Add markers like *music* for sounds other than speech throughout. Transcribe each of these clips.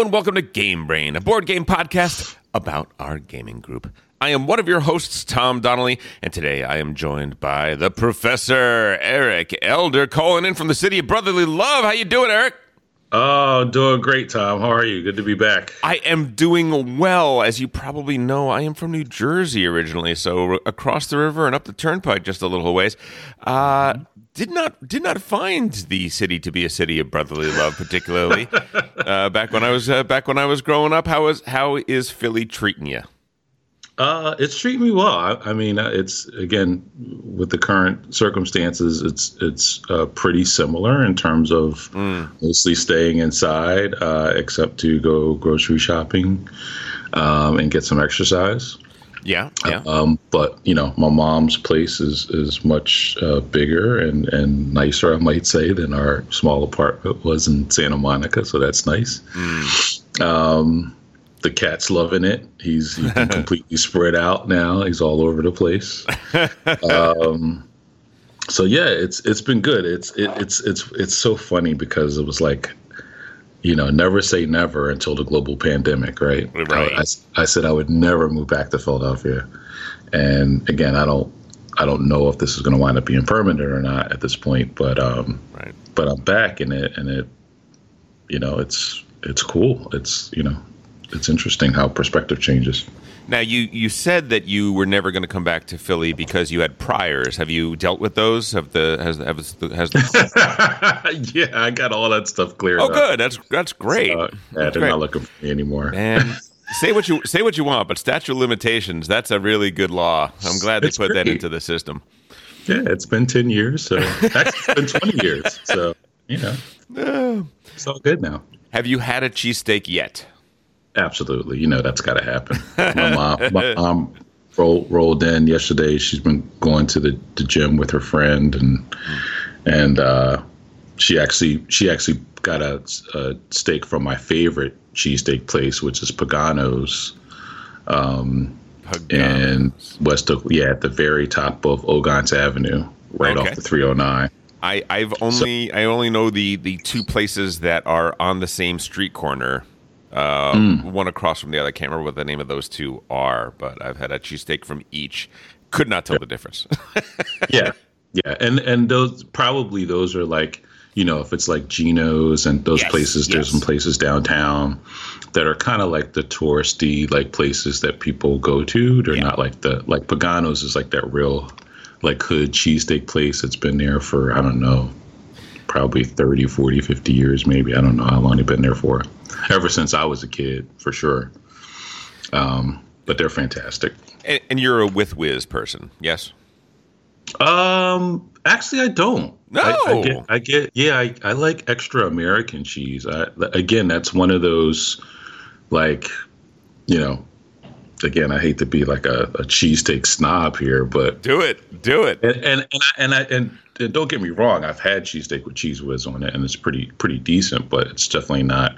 Hello and welcome to Game Brain, a board game podcast about our gaming group. I am one of your hosts, Tom Donnelly, and today I am joined by the Professor Eric Elder, calling in from the city of brotherly love. How you doing, Eric? Oh, doing great, Tom. How are you? Good to be back. I am doing well. As you probably know, I am from New Jersey originally, so across the river and up the turnpike just a little ways. Uh, did not did not find the city to be a city of brotherly love, particularly *laughs* uh, back when I was uh, back when I was growing up. How is how is Philly treating you? Uh, it's treating me well. I, I, mean, uh, it's again with the current circumstances, it's it's uh, pretty similar in terms of mm. mostly staying inside, uh, except to go grocery shopping um, and get some exercise. Yeah, yeah. Um, but you know, my mom's place is is much uh, bigger and and nicer, I might say, than our small apartment was in Santa Monica. So that's nice. Mm. Um, the cat's loving it. He's he can *laughs* completely spread out now. He's all over the place. *laughs* Um, so yeah, it's it's been good. It's it, it's it's it's so funny because it was like you know, never say never until the global pandemic, right? Right. I, I, I, said I would never move back to Philadelphia, and again, I don't, I don't know if this is going to wind up being permanent or not at this point, but um, right. but I'm back in it, and it, you know, it's it's cool. It's you know, it's interesting how perspective changes. Now you you said that you were never going to come back to Philly because you had priors. Have you dealt with those? Have the has have has the... *laughs* yeah, I got all that stuff cleared. Up. Oh, up. good. That's that's great. So, yeah, that's they're great. not looking for me anymore. And *laughs* say what you say what you want, but statute limitations that's a really good law. I'm glad they it's put great. that into the system. Yeah, it's been ten years, so *laughs* actually it's been twenty years. So you know, *sighs* it's all good now. Have you had a cheesesteak yet? Absolutely, you know that's got to happen. *laughs* My mom, my mom rolled, rolled in yesterday. She's been going to the, the gym with her friend, and and uh, she actually she actually got a, a steak from my favorite cheesesteak place, which is Pagano's. Um, and West Oak, yeah, at the very top of Ogontz Avenue, right okay. off the 309. I, I've only so, I only know the the two places that are on the same street corner uh, mm. One across from the other. I can't remember what the name of those two are, but I've had a cheesesteak from each. Could not tell the difference. *laughs* yeah, yeah, and and those probably those are like you know if it's like Geno's and those yes, places. Yes. There's some places downtown that are kind of like the touristy like places that people go to. They're yeah. not like the like Pagano's is like that real like hood cheesesteak place that's been there for I don't know probably 30, 40, 50 years, maybe. I don't know how long they've been there for. Ever since I was a kid, for sure. Um, but they're fantastic. And, and you're a with whiz person, yes? Um, actually, I don't. No, I, I, get, I get, yeah, I, I like extra American cheese. I, again, that's one of those, like, you know, again, I hate to be like a, a cheesesteak snob here, but do it, do it. And and and I, and, I, and don't get me wrong, I've had cheesesteak with Cheez Whiz on it, and it's pretty pretty decent, but it's definitely not.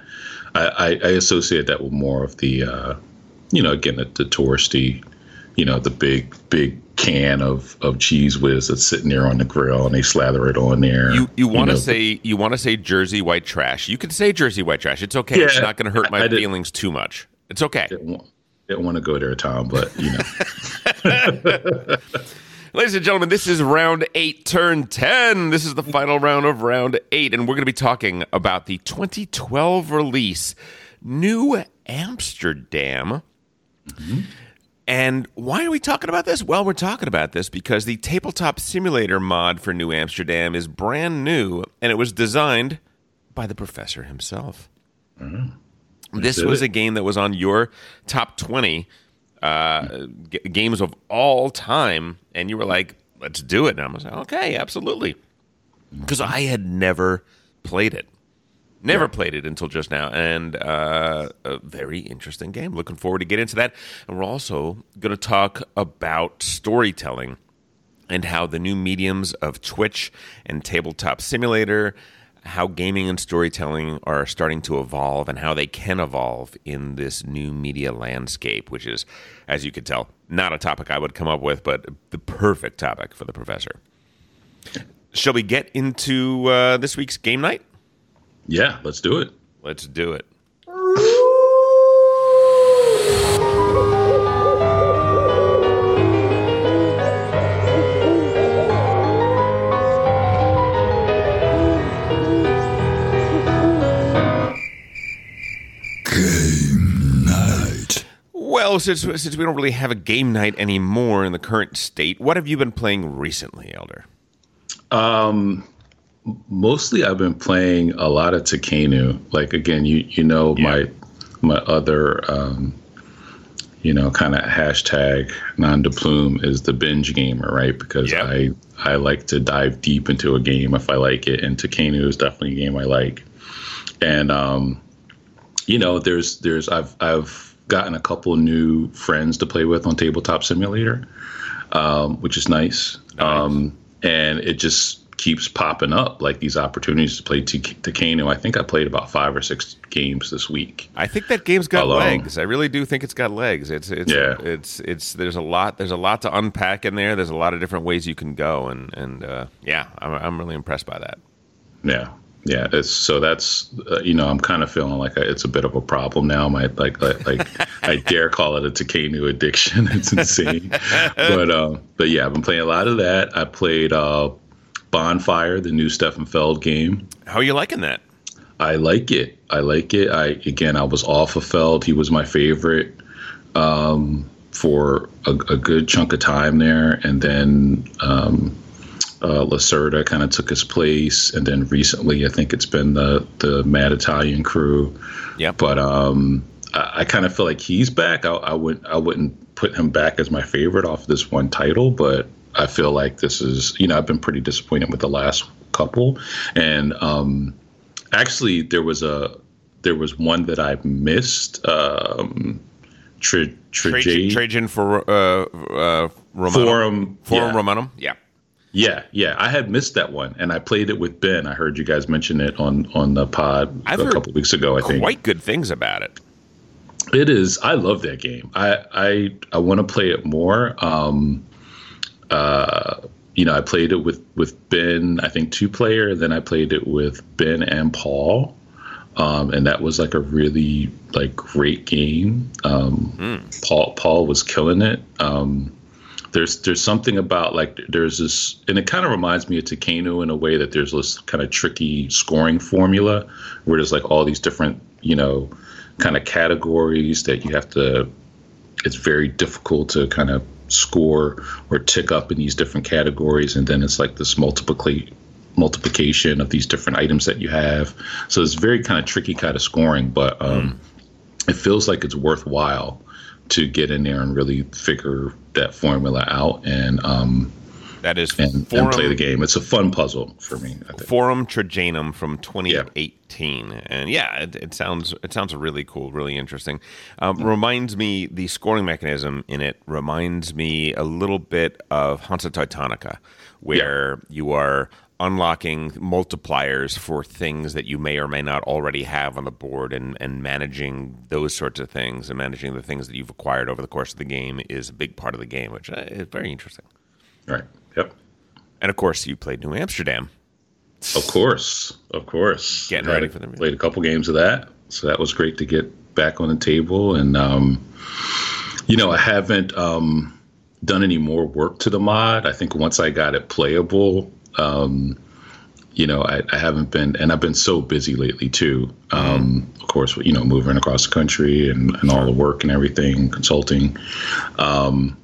I, I, I associate that with more of the, uh, you know, again the, the touristy, you know, the big big can of of Cheez Whiz that's sitting there on the grill, and they slather it on there. You you want to say you want to say Jersey white trash? You can say Jersey white trash. It's okay. Yeah, it's not going to hurt my feelings too much. It's okay. Didn't, didn't want to go there, Tom, but you know. *laughs* *laughs* Ladies and gentlemen, this is round eight, turn 10. This is the final round of round eight, and we're going to be talking about the 2012 release, New Amsterdam. Mm-hmm. And why are we talking about this? Well, we're talking about this because the tabletop simulator mod for New Amsterdam is brand new, and it was designed by the professor himself. Mm-hmm. This was it. a game that was on your top 20 uh, g- games of all time, and you were like, "Let's do it." And I was like, "Okay, absolutely," because I had never played it, never yeah. played it until just now, and uh, a very interesting game. Looking forward to get into that, and we're also going to talk about storytelling and how the new mediums of Twitch and Tabletop Simulator how gaming and storytelling are starting to evolve and how they can evolve in this new media landscape, which is, as you could tell, not a topic I would come up with, but the perfect topic for the professor. Shall we get into uh, this week's game night? Yeah, let's do it. Let's do it. Well, since since we don't really have a game night anymore in the current state, what have you been playing recently, Elder? Um, mostly I've been playing a lot of Tekhenu. Like again, you you know yeah. my my other um, you know kind of hashtag non plume is the binge gamer, right? Because yep. I I like to dive deep into a game if I like it, and Tekhenu is definitely a game I like. And um, you know, there's there's I've I've gotten a couple new friends to play with on Tabletop Simulator, um, which is nice. nice. Um, and it just keeps popping up like these opportunities to play Tekhenu. I think I played about five or six games this week. I think that game's got alone. legs. I really do think it's got legs. It's it's yeah. it's it's there's a lot there's a lot to unpack in there. There's a lot of different ways you can go, and and uh, yeah, I'm I'm really impressed by that. Yeah, yeah. It's so that's uh, you know I'm kind of feeling like it's a bit of a problem now. My like like, like *laughs* I dare call it a Tekhenu addiction. *laughs* It's insane, but um, but yeah, I've been playing a lot of that. I played uh Bonfire, the new Stefan Feld game. How are you liking that? I like it. I like it. I again, I was off of Feld. He was my favorite um, for a, a, good chunk of time there, and then um, uh, Lacerda kind of took his place, and then recently, I think it's been the the Mad Italian Crew. Yeah. But um, I, I kind of feel like he's back. I, I would I wouldn't put him back as my favorite off this one title, but I feel like this is, you know, I've been pretty disappointed with the last couple, and um, actually there was a there was one that I missed. Um, Tra- Trajan, Trajan for uh, uh, Romanum. Forum Forum yeah. Romanum. Yeah. Yeah, yeah, I had missed that one, and I played it with Ben. I heard you guys mention it on on the pod I've a couple weeks ago. I think quite good things about it. It is. I love that game. I I I want to play it more. Um, uh, you know, I played it with with Ben, I think two player. Then I played it with Ben and Paul, um, and that was like a really like great game. Um, mm. Paul Paul was killing it. Um, there's there's something about like there's this, and it kind of reminds me of Tekhenu in a way that there's this kind of tricky scoring formula where there's like all these different you know kind of categories that you have to. It's very difficult to kind of score or tick up in these different categories, and then it's like this multiplication multiplication of these different items that you have. So it's very kind of tricky kind of scoring, but um, mm. it feels like it's worthwhile to get in there and really figure that formula out and um, that is and, Forum, and, play the game. It's a fun puzzle for me. Forum Trajanum from 2018, yeah. and yeah, it, it, sounds it sounds really cool, really interesting. Um, mm-hmm. Reminds me the scoring mechanism in it reminds me a little bit of Hansa Teutonica, where yeah. you are unlocking multipliers for things that you may or may not already have on the board and, and managing those sorts of things and managing the things that you've acquired over the course of the game is a big part of the game, which uh, is very interesting. Right. Yep. And of course, you played New Amsterdam. Of course, of course. Getting ready for the played a couple games of that, so that was great to get back on the table. And um, you know, I haven't um, done any more work to the mod. I think once I got it playable, um, you know, I, I, haven't been, and I've been so busy lately too. Um, mm-hmm. Of course, you know, moving across the country and, and all the work and everything, consulting. Um,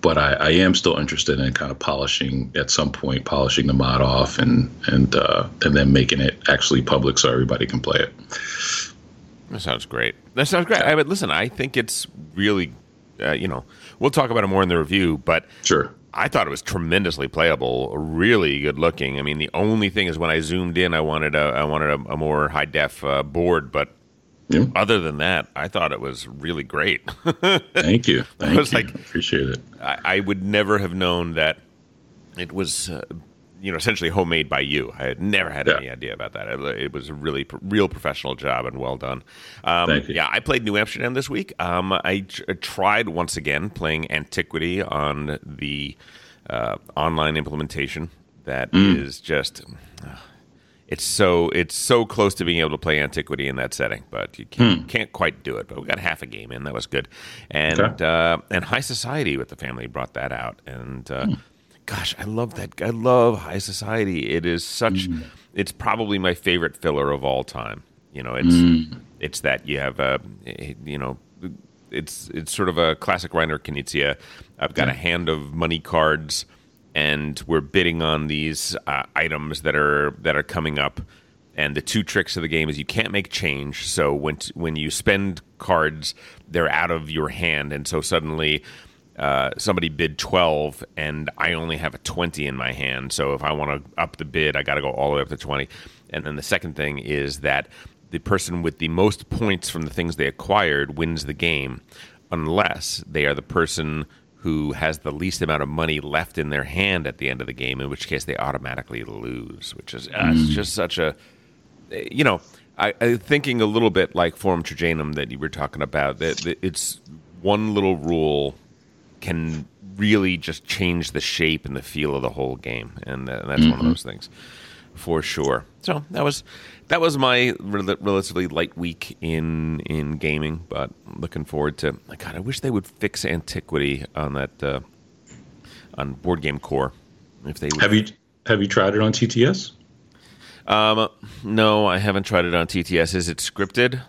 but I, I, am still interested in kind of polishing at some point, polishing the mod off and and uh, and then making it actually public so everybody can play it. That sounds great. That sounds great. I mean, listen. I think it's really, uh, you know, we'll talk about it more in the review, but sure. I thought it was tremendously playable, really good looking. I mean, the only thing is when I zoomed in, I wanted a I wanted a, a more high def uh, board, but yeah. Other than that, I thought it was really great. *laughs* Thank you. Thank I was you. like, appreciate it. I, I, would never have known that it was, uh, you know, essentially homemade by you. I had never had yeah. any idea about that. It, it, was a really real professional job and well done. Um, Thank you. Yeah, I played New Amsterdam this week. Um, I tried once again playing Antiquity on the uh, online implementation. That mm. is just. Uh, it's so it's so close to being able to play antiquity in that setting, but you can't, hmm. can't quite do it. But we got half a game in, that was good, and okay. uh, and High Society with the family brought that out, and uh, hmm. Gosh, I love that. I love High Society. It is such. Hmm. It's probably my favorite filler of all time. You know, it's hmm. it's that you have a you know it's it's sort of a classic Reiner Knizia. I've got yeah. a hand of money cards, and we're bidding on these uh, items that are that are coming up. And the two tricks of the game is you can't make change. So when t- when you spend cards, they're out of your hand, and so suddenly uh, somebody bid 12 and I only have a 20 in my hand. So if I want to up the bid, I got to go all the way up to 20. And then the second thing is that the person with the most points from the things they acquired wins the game, unless they are the person who has the least amount of money left in their hand at the end of the game, in which case they automatically lose, which is uh, mm. just such a, you know, I, I, thinking a little bit like Forum Trajanum that you were talking about, that, that it's one little rule can really just change the shape and the feel of the whole game, and uh, that's mm-hmm. one of mm-hmm. those things for sure. So that was that was my re- relatively light week in in gaming, but looking forward to. God, I wish they would fix Antiquity on that uh, on Board Game Core. If they would. have you have you tried it on TTS? Um, no, I haven't tried it on TTS. Is it scripted?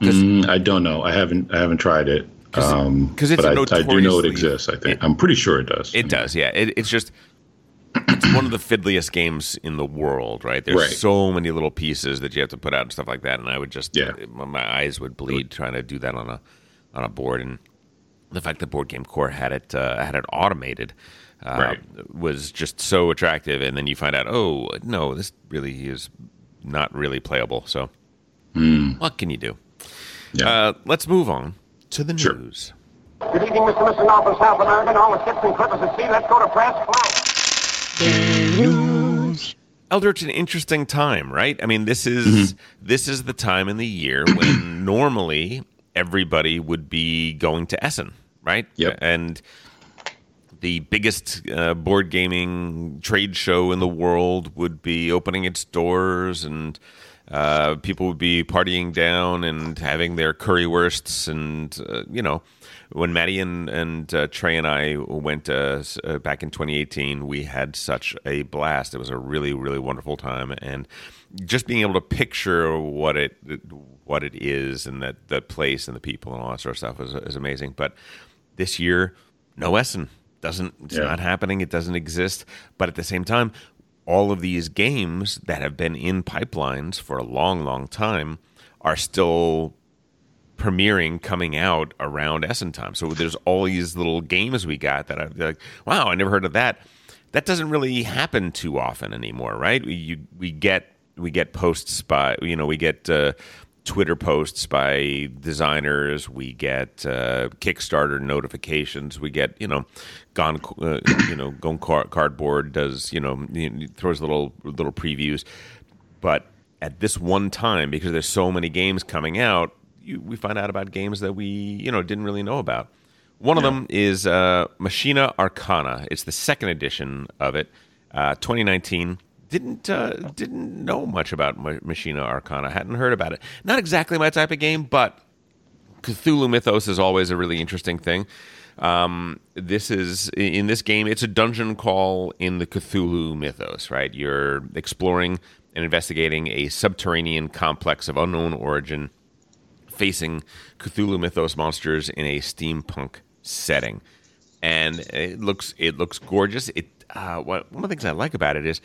Mm, I don't know. I haven't I haven't tried it. Because um, it's but I, I, do know it exists. I think it, I'm pretty sure it does. It does. Yeah. It, it's just it's one of the fiddliest games in the world, right? There's right. so many little pieces that you have to put out and stuff like that, and I would just yeah. my eyes would bleed trying to do that on a on a board, and the fact that Board Game Core had it uh, had it automated uh, right. was just so attractive. And then you find out, oh no, this really is not really playable. So mm. what can you do? Yeah. Uh, let's move on to the sure. news. Good evening, Mr. Mr. North South American, all the ships and clippers at sea. Let's go to press. Fly. News. Elder, it's an interesting time, right? I mean, this is mm-hmm. this is the time in the year when *clears throat* normally everybody would be going to Essen, right? Yep. And the biggest uh, board gaming trade show in the world would be opening its doors and uh, people would be partying down and having their currywursts and uh, you know when Maddie and, and uh, Trey and I went uh, uh, back in 2018, we had such a blast. It was a really, really wonderful time, and just being able to picture what it what it is and that that place and the people and all that sort of stuff is, is amazing. But this year, no Essen doesn't. It's yeah. not happening. It doesn't exist. But at the same time, all of these games that have been in pipelines for a long, long time are still premiering coming out around Essen time. So there's all these little games we got that I'm like, wow, I never heard of that. That doesn't really happen too often anymore, right? We you, we get we get posts by you know we get uh, Twitter posts by designers. We get uh, Kickstarter notifications. We get you know, gone uh, you know, gone cardboard does you know throws little little previews, but at this one time because there's so many games coming out you, we find out about games that we you know didn't really know about. One yeah. of them is uh, Machina Arcana. It's the second edition of it, uh, 2019. Didn't uh, didn't know much about Machina Arcana. Hadn't heard about it. Not exactly my type of game, but Cthulhu mythos is always a really interesting thing. Um, this is in this game. It's a dungeon crawl in the Cthulhu mythos. Right, you're exploring and investigating a subterranean complex of unknown origin facing Cthulhu mythos monsters in a steampunk setting, and it looks it looks gorgeous. It uh, one of the things I like about it is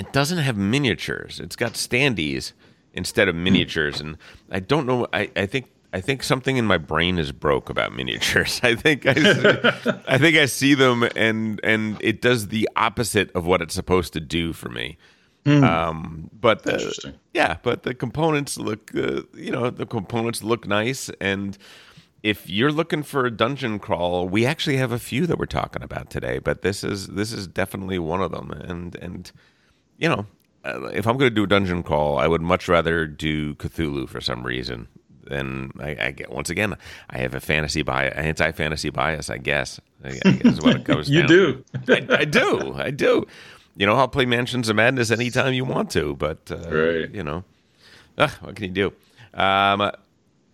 it doesn't have miniatures. It's got standees instead of miniatures, and I don't know. I, I think I think something in my brain is broke about miniatures. *laughs* I think I, see, I think I see them and and it does the opposite of what it's supposed to do for me. Mm. Um, but the, yeah, but the components look, uh, you know, the components look nice. And if you're looking for a dungeon crawl, we actually have a few that we're talking about today. But this is this is definitely one of them. And and you know, uh, if I'm going to do a dungeon crawl, I would much rather do Cthulhu for some reason. And I, I get once again, I have a fantasy bias, anti fantasy bias, I guess. I guess what it goes. *laughs* you down. do. I, I do. I do you know, I'll play Mansions of Madness anytime you want to, but uh, right. you know, what can you do? Um,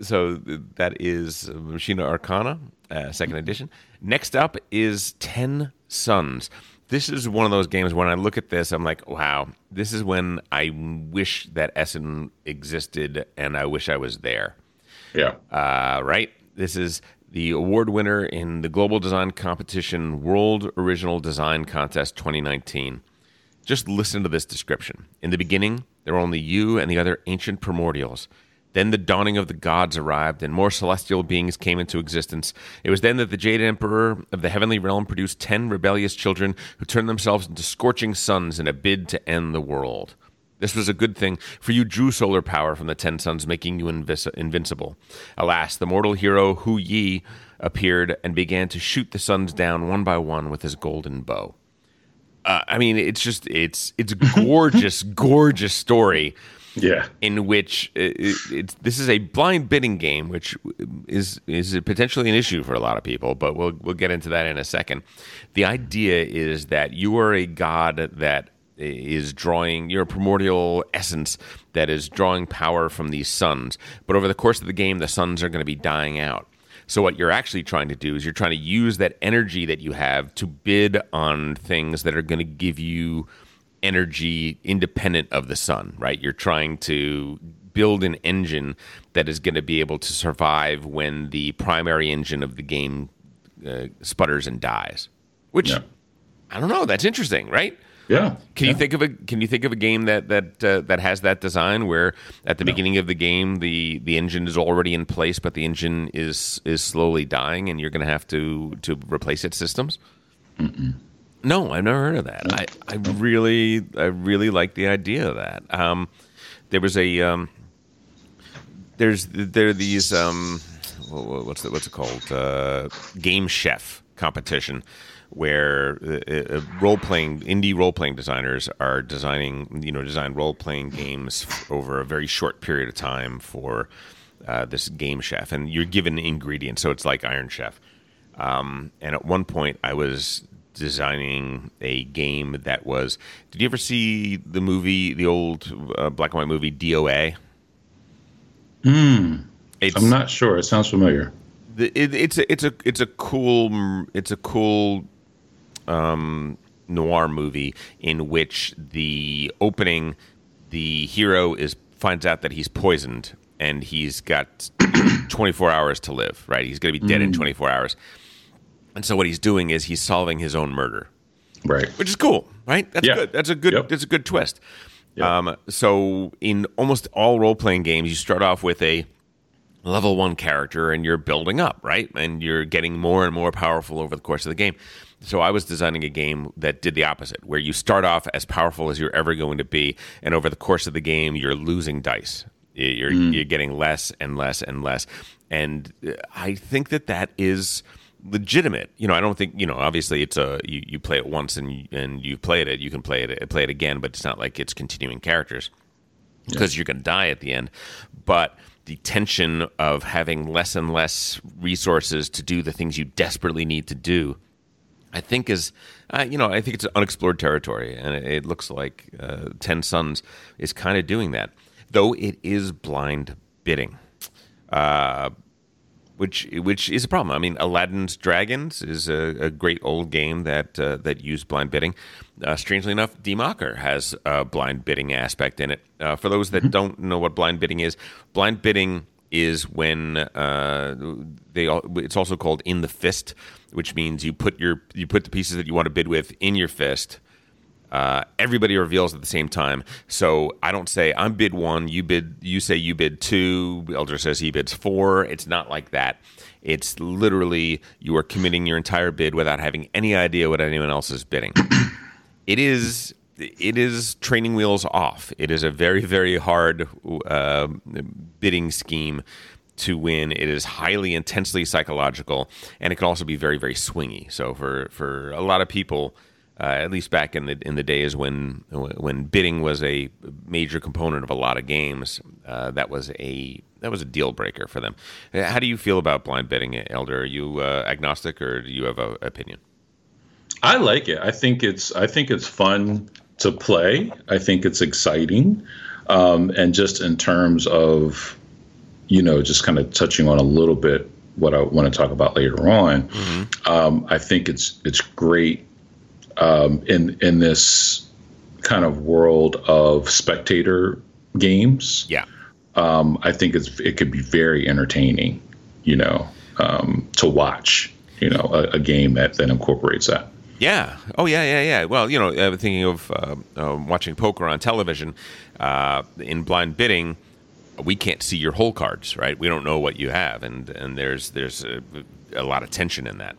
so that is Machina Arcana, uh, second edition. Next up is Ten Suns. This is one of those games when I look at this, I'm like, wow, this is when I wish that Essen existed and I wish I was there. Yeah. Uh, right. This is the award winner in the Global Design Competition World Original Design Contest 2019. Just listen to this description. In the beginning, there were only you and the other ancient primordials. Then the dawning of the gods arrived, and more celestial beings came into existence. It was then that the Jade Emperor of the heavenly realm produced ten rebellious children who turned themselves into scorching suns in a bid to end the world. This was a good thing, for you drew solar power from the ten suns, making you invis- invincible. Alas, the mortal hero Hou Yi appeared and began to shoot the suns down one by one with his golden bow. Uh, I mean, it's just it's it's *laughs* gorgeous, gorgeous story Yeah. in which it, it, it's this is a blind bidding game, which is is potentially an issue for a lot of people. But we'll we'll get into that in a second. The idea is that you are a god that is drawing your primordial essence that is drawing power from these suns. But over the course of the game, the suns are going to be dying out. So what you're actually trying to do is you're trying to use that energy that you have to bid on things that are going to give you energy independent of the sun, right? You're trying to build an engine that is going to be able to survive when the primary engine of the game uh, sputters and dies. Which Yeah. I don't know. That's interesting, right? Yeah. Can yeah. you think of a Can you think of a game that that uh, that has that design where at the beginning of the game the the engine is already in place, but the engine is is slowly dying, and you're going to have to to replace its systems? No, I've never heard of that. I, I really I really like the idea of that. Um, there was a um, there's there are these um, wha- wha- what's it, what's it called? Uh, game chef competition where uh, uh, role playing indie role playing designers are designing you know design role playing games over a very short period of time for uh, this game chef. And you're given ingredients. So it's like Iron Chef. Um, and at one point I was designing a game that was did you ever see the movie the old uh, black and white movie DOA it's, I'm not sure. It sounds familiar. the, it, it's a it's a it's a cool it's a cool um, noir movie in which the opening the hero is finds out that he's poisoned and he's got *clears throat* 24 hours to live right? He's going to be dead in 24 hours and so what he's doing is he's solving his own murder Right. which is cool, right? That's Yeah. good. That's a good. Yep. That's a good twist. Yep. Um, so in almost all role playing games, you start off with a level one character, and you're building up, right? And you're getting more and more powerful over the course of the game. So I was designing a game that did the opposite, where you start off as powerful as you're ever going to be, and over the course of the game, you're losing dice. You're you're getting less and less and less, and I think that that is legitimate. You know, I don't think you know. Obviously, it's a you, you play it once and you, and you played it. You can play it play it again, but it's not like it's continuing characters because you're going to die at the end. But the tension of having less and less resources to do the things you desperately need to do, I think is, uh, you know, I think it's unexplored territory, and it, it looks like uh, Ten Suns is kind of doing that, though it is blind bidding. Uh, which which is a problem. I mean, Aladdin's Dragons is a, a great old game that uh, that used blind bidding. Uh, strangely enough, Democker has a blind bidding aspect in it. Uh, for those that don't know what blind bidding is, blind bidding is when uh, they. al- It's also called in the fist, which means you put your you put the pieces that you want to bid with in your fist. Uh, everybody reveals at the same time. So I don't say I'm bid one, you bid, you say you bid two. Elder says he bids four. It's not like that. It's literally you are committing your entire bid without having any idea what anyone else is bidding. *coughs* it is it is training wheels off. It is a very very hard uh, bidding scheme to win. It is highly intensely psychological, and it can also be very very swingy. So for for a lot of people. Uh, at least back in the in the days when when bidding was a major component of a lot of games, uh, that was a that was a deal breaker for them. Uh, How do you feel about blind bidding, Elder? Are you uh, agnostic or do you have an opinion? I like it. I think it's I think it's fun to play. I think it's exciting, um, and just in terms of, you know, just kind of touching on a little bit what I want to talk about later on. Um, I think it's it's great um, in in this kind of world of spectator games Yeah, um, I think it's it could be very entertaining, you know, um, to watch. You know, a, a, game that that incorporates that. Yeah. Oh, yeah, yeah, yeah. Well, you know, uh, thinking of uh, uh, watching poker on television uh, in blind bidding, we can't see your hole cards, right? We don't know what you have, and and there's there's a, a lot of tension in that.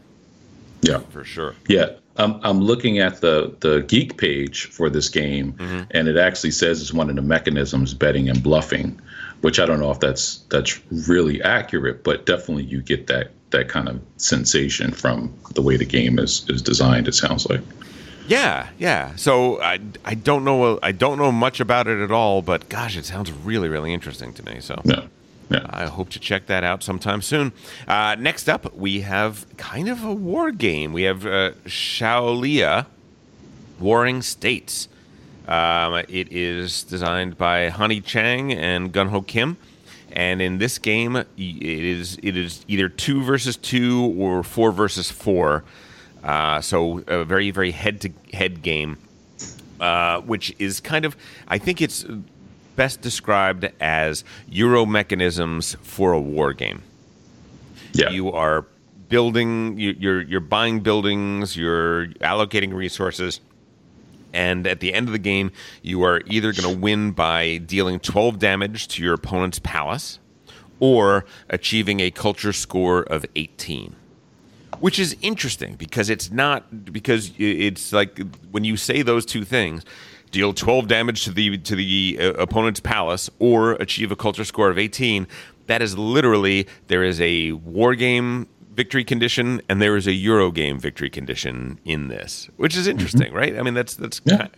Yeah, for sure. Yeah, I'm I'm looking at the the geek page for this game, mm-hmm. and it actually says it's one of the mechanisms betting and bluffing, which I don't know if that's that's really accurate, but definitely you get that that kind of sensation from the way the game is is designed. It sounds like. Yeah, yeah. So I, I don't know I don't know much about it at all, but gosh, it sounds really really interesting to me. So yeah. Yeah. I hope to check that out sometime soon. Uh, next up, we have kind of a war game. We have uh, Shaolia Warring States. Um, it is designed by Honey Chang and Gunho Kim, and in this game, it is it is either two versus two or four versus four. Uh, so a very very head to head game, uh, which is kind of I think it's best described as Euro mechanisms for a war game. Yeah. You are building, you're, you're buying buildings, you're allocating resources. And at the end of the game, you are either going to win by dealing 12 damage to your opponent's palace or achieving a culture score of 18 which is interesting because it's not because it's like when you say those two things deal 12 damage to the to the uh, opponent's palace, or achieve a culture score of 18. That is literally there is a war game victory condition and there is a Euro game victory condition in this, which is interesting, mm-hmm. right? I mean, that's that's yeah. kind,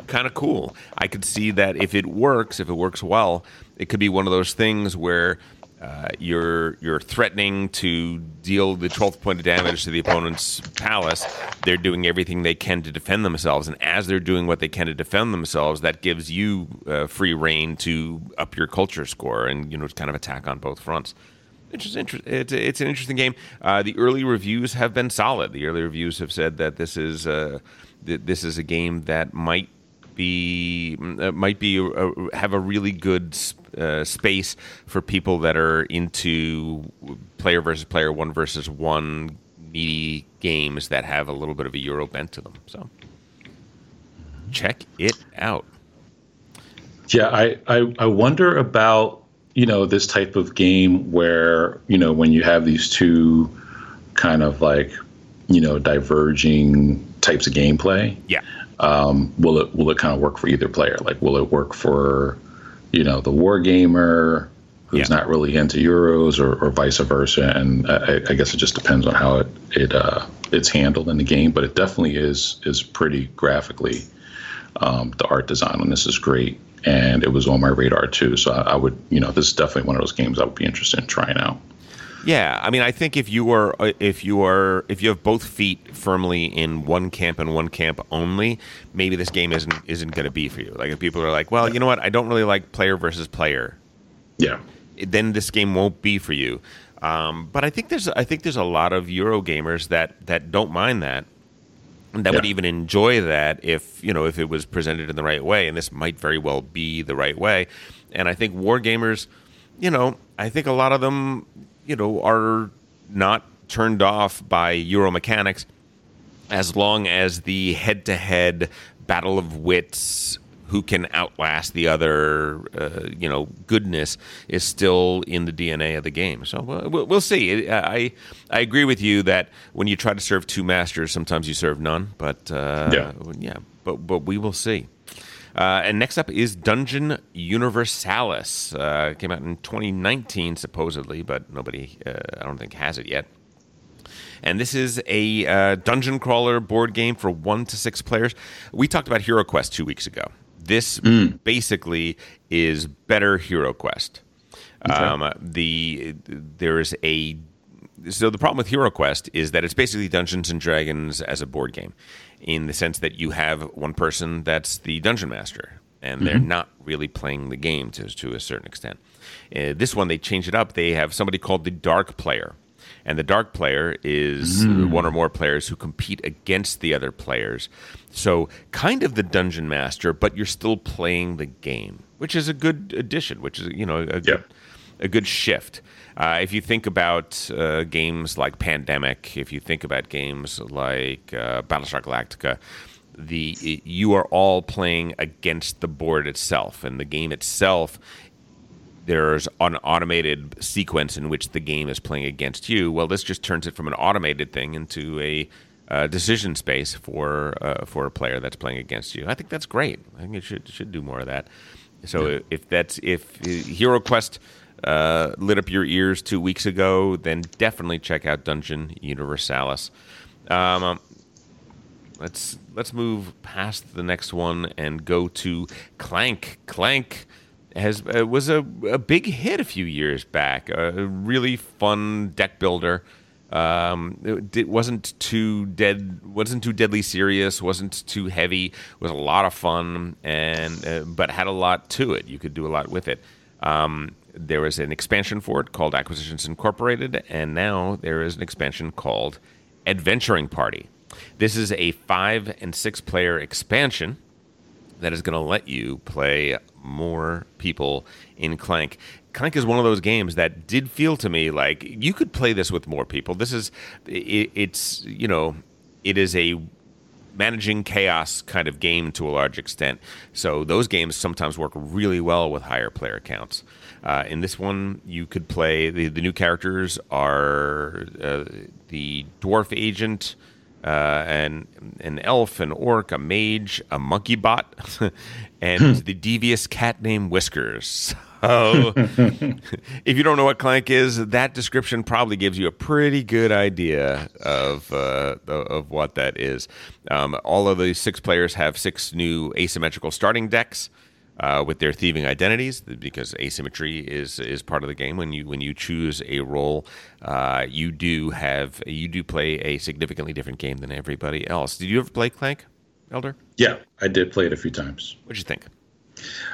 of, kind of cool. I could see that if it works, if it works well, it could be one of those things where uh, you're you're threatening to deal the 12th point of damage to the opponent's palace. They're doing everything they can to defend themselves, and as they're doing what they can to defend themselves, that gives you uh, free reign to up your culture score and you know kind of attack on both fronts. It's just inter- it's, it's an interesting game. Uh, the early reviews have been solid. The early reviews have said that this is uh, th- this is a game that might be uh, might be uh, have a really good uh, space for people that are into player versus player, one versus one meaty games that have a little bit of a Euro bent to them. So check it out. Yeah, I, I, I wonder about you know this type of game where you know when you have these two kind of like you know diverging types of gameplay. Yeah um, will it will it kind of work for either player? Like, will it work for you know the war gamer who's yeah. not really into Euros, or, or vice versa? And I, I, guess it just depends on how it it uh, it's handled in the game. But it definitely is is pretty graphically. Um, the art design on this is great, and it was on my radar too. So I, I would, you know, this is definitely one of those games I would be interested in trying out. Yeah, I mean, I think if you are uh, if you are if you have both feet firmly in one camp and one camp only, maybe this game isn't isn't going to be for you. Like if people are like, well, you know what, I don't really like player versus player. Yeah. Then this game won't be for you. Um, but I think there's I think there's a lot of Euro gamers that that don't mind that. That yeah. would even enjoy that if you know if it was presented in the right way, and this might very well be the right way. And I think war gamers, you know, I think a lot of them you know, are not turned off by Euro mechanics as long as the head to head battle of wits who can outlast the other, uh, you know, goodness is still in the DNA of the game. So uh, we'll see. I I agree with you that when you try to serve two masters, sometimes you serve none. But uh, yeah, yeah. But but we will see. Uh, and next up is Dungeon Universalis. Uh, came out in 2019, supposedly, but nobody, uh, I don't think, has it yet. And this is a uh, dungeon crawler board game for one to six players. We talked about Hero Quest two weeks ago. This mm. basically is better Hero Quest. Okay. Um, the there is a so the problem with Hero Quest is that it's basically Dungeons and Dragons as a board game in the sense that you have one person that's the dungeon master and they're mm-hmm. not really playing the game to, to a certain extent. Uh, this one, they change it up. They have somebody called the dark player. and the dark player is mm. one or more players who compete against the other players. So, kind of the dungeon master, but you're still playing the game, which is a good addition. Which is you know a good, a good shift. Uh, if you think about uh, games like Pandemic, if you think about games like uh, Battlestar Galactica, the you are all playing against the board itself, and the game itself. There's an automated sequence in which the game is playing against you. Well, this just turns it from an automated thing into a uh, decision space for uh, for a player that's playing against you. I think that's great. I think it should should do more of that. So yeah. if that's if Hero Quest uh, lit up your ears two weeks ago, then definitely check out Dungeon Universalis. Um, let's let's move past the next one and go to Clank. Clank has uh, was a, a big hit a few years back. A really fun deck builder. Um, it, wasn't too dead, wasn't too deadly serious, wasn't too heavy. Was a lot of fun, and uh, but had a lot to it. You could do a lot with it. Um, there was an expansion for it called Acquisitions Incorporated, and now there is an expansion called Adventuring Party. This is a five and six player expansion that is going to let you play more people in Clank. Clank is one of those games that did feel to me like you could play this with more people. This is it, it's you know it is a managing chaos kind of game to a large extent. So those games sometimes work really well with higher player counts. Uh, in this one, you could play the, the new characters are uh, the dwarf agent, uh, an an elf, an orc, a mage, a monkey bot, *laughs* and hmm. the devious cat named Whiskers. *laughs* So, *laughs* if you don't know what Clank is, that description probably gives you a pretty good idea of uh, of what that is. Um, all of the six players have six new asymmetrical starting decks uh, with their thieving identities because asymmetry is is part of the game. When you when you choose a role, uh, you do have you do play a significantly different game than everybody else. Did you ever play Clank, Elder? Yeah, I did play it a few times. What'd you think?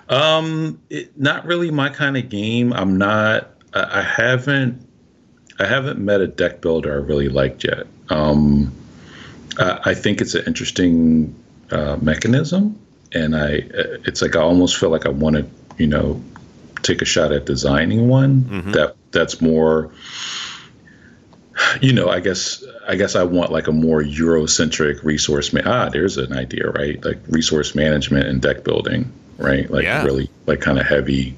Um, it, not really my kind of game. I'm not. I, I haven't. I haven't met a deck builder I really liked yet. Um, I, I think it's an interesting uh, mechanism and I it's like I almost feel like I want to you know take a shot at designing one mm-hmm. that that's more you know I guess I guess I want like a more Eurocentric resource ma- ah there's an idea right like resource management and deck building right like yeah. really like kind of heavy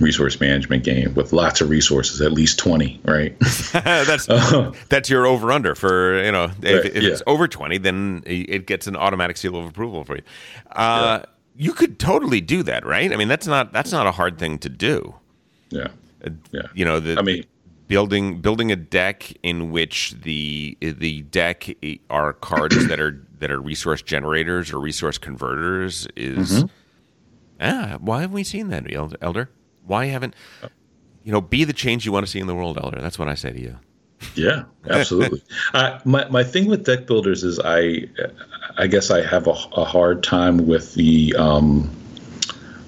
resource management game with lots of resources, at least 20, right? *laughs* that's uh, that's your over under for, you know, if, right, if yeah. it's over 20, then it gets an automatic seal of approval for you. Uh, yeah. You could totally do that, right? I mean, that's not that's not a hard thing to do. Yeah. Uh, yeah. You know, the, I mean, building building a deck in which the the deck are cards that are that are resource generators or resource converters is mm-hmm. Ah why haven't we seen that elder why haven't you know be the change you want to see in the world, Elder? That's what I say to you. Yeah, absolutely. *laughs* uh, my my thing with deck builders is I I guess I have a, a hard time with the um,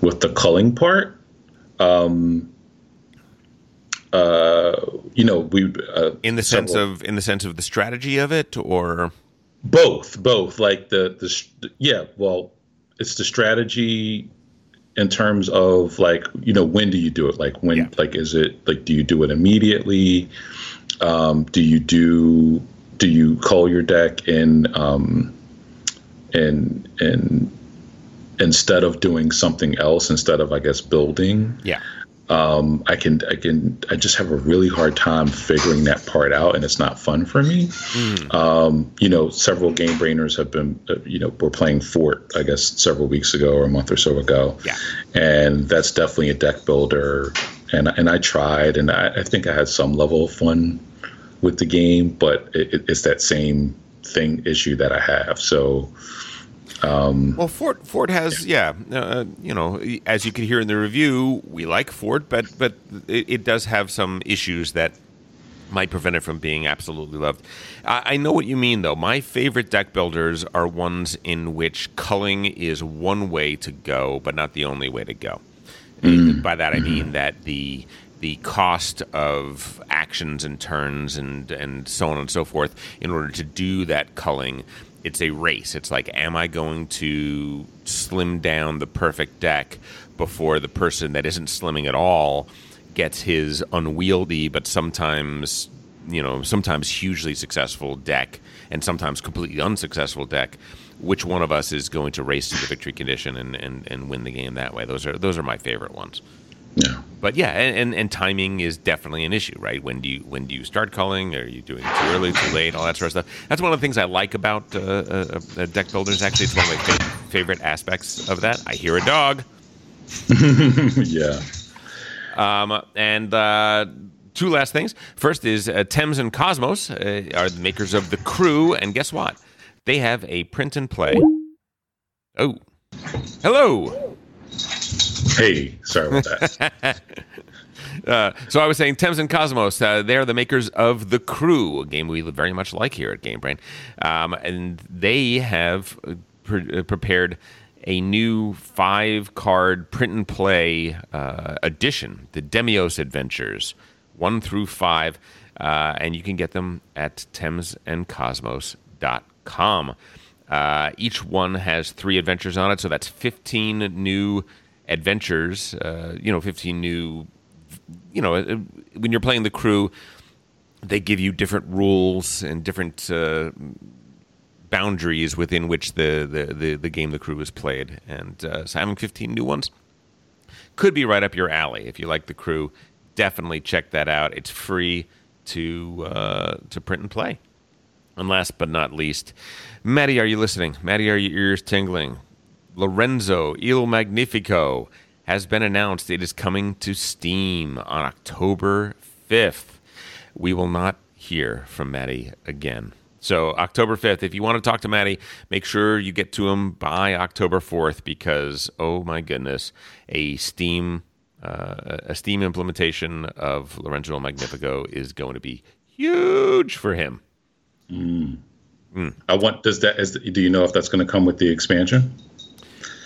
with the culling part. Um, uh, you know, we uh, in the several, sense of in the sense of the strategy of it, or both, both. Like the the yeah, well, it's the strategy in terms of like you know when do you do it? Like when yeah. like is it like do you do it immediately? Um, do you do do you call your deck in um, in and instead of doing something else instead of i guess building? Yeah um, I can I can I just have a really hard time figuring that part out, and it's not fun for me. Mm. Um, you know, several game brainers have been uh, you know we're playing Fort I guess several weeks ago or a month or so ago, yeah, and that's definitely a deck builder, and and I tried, and I, I think I had some level of fun with the game, but it, it's that same thing issue that I have. So um, well, Fort Fort has yeah, uh, you know, as you can hear in the review, we like Fort, but but it, it, does have some issues that might prevent it from being absolutely loved. I, I, know what you mean, though. My favorite deck builders are ones in which culling is one way to go, but not the only way to go. Mm. By that I mean mm-hmm. that the the cost of actions and turns and and so on and so forth in order to do that culling it's a race. It's like am i going to slim down the perfect deck before the person that isn't slimming at all gets his unwieldy but sometimes you know sometimes hugely successful deck and sometimes completely unsuccessful deck? Which one of us is going to race to the victory condition and, and, and win the game that way? Those are those are my favorite ones Yeah. but yeah, and, and, and timing is definitely an issue, right? When do you when do you start culling? Are you doing too early, too late, all that sort of stuff? That's one of the things I like about uh, uh, uh, deck builders. Actually, it's one of my fa- favorite aspects of that. I hear a dog, *laughs* yeah. um, and uh, two last things. First is uh, Thames and Cosmos uh, are the makers of the Crew, and guess what? They have a print and play. Oh, hello. Hey, sorry about that. *laughs* Uh, so I was saying Thames and Cosmos, uh, they're the makers of The Crew, a game we very much like here at Game Brain. Um, and they have uh, pre- uh, prepared a new five card print and play uh, edition, the Demios Adventures, one through five. Uh, and you can get them at thamesandcosmos.com. Uh, each one has three adventures on it, so that's 15 new adventures, uh, you know, 15 new you know, uh, when you're playing the crew, they give you different rules and different uh, boundaries within which the, the, the, the game the crew is played. And uh, so having 15 new ones could be right up your alley. If you like the crew, definitely check that out. It's free to uh, to print and play. And last but not least, Maddie, are you listening? Maddie, are your ears tingling? Lorenzo Il Magnifico has been announced. It is coming to Steam on October 5th. We will not hear from Maddie again. So, October 5th, if you want to talk to Maddie, make sure you get to him by October 4th because, oh my goodness, a Steam. Uh, a Steam implementation of Lorenzo Il Magnifico is going to be huge for him. I want. Does that? Is, do you know if that's going to come with the expansion?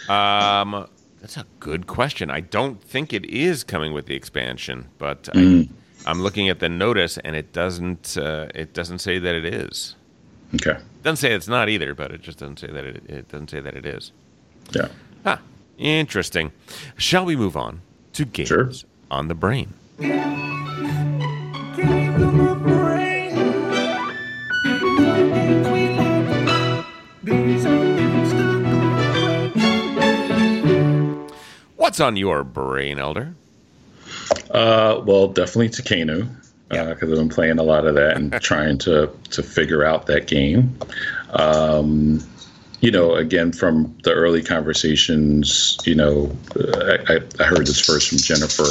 Um, that's a good question. I don't think it is coming with the expansion, but I, I'm looking at the notice, and it doesn't. Uh, it doesn't say that it is. Okay. It doesn't say it's not either, but it just doesn't say that it. It doesn't say that it is. Yeah. Huh. Interesting. Shall we move on to games Sure. on the brain? What's on your brain, Elder? Uh, well, definitely Tekhenu, because I've been playing a lot of that and *laughs* trying to to figure out that game. Um, you know, again from the early conversations, you know, uh, I, I heard this first from Jennifer.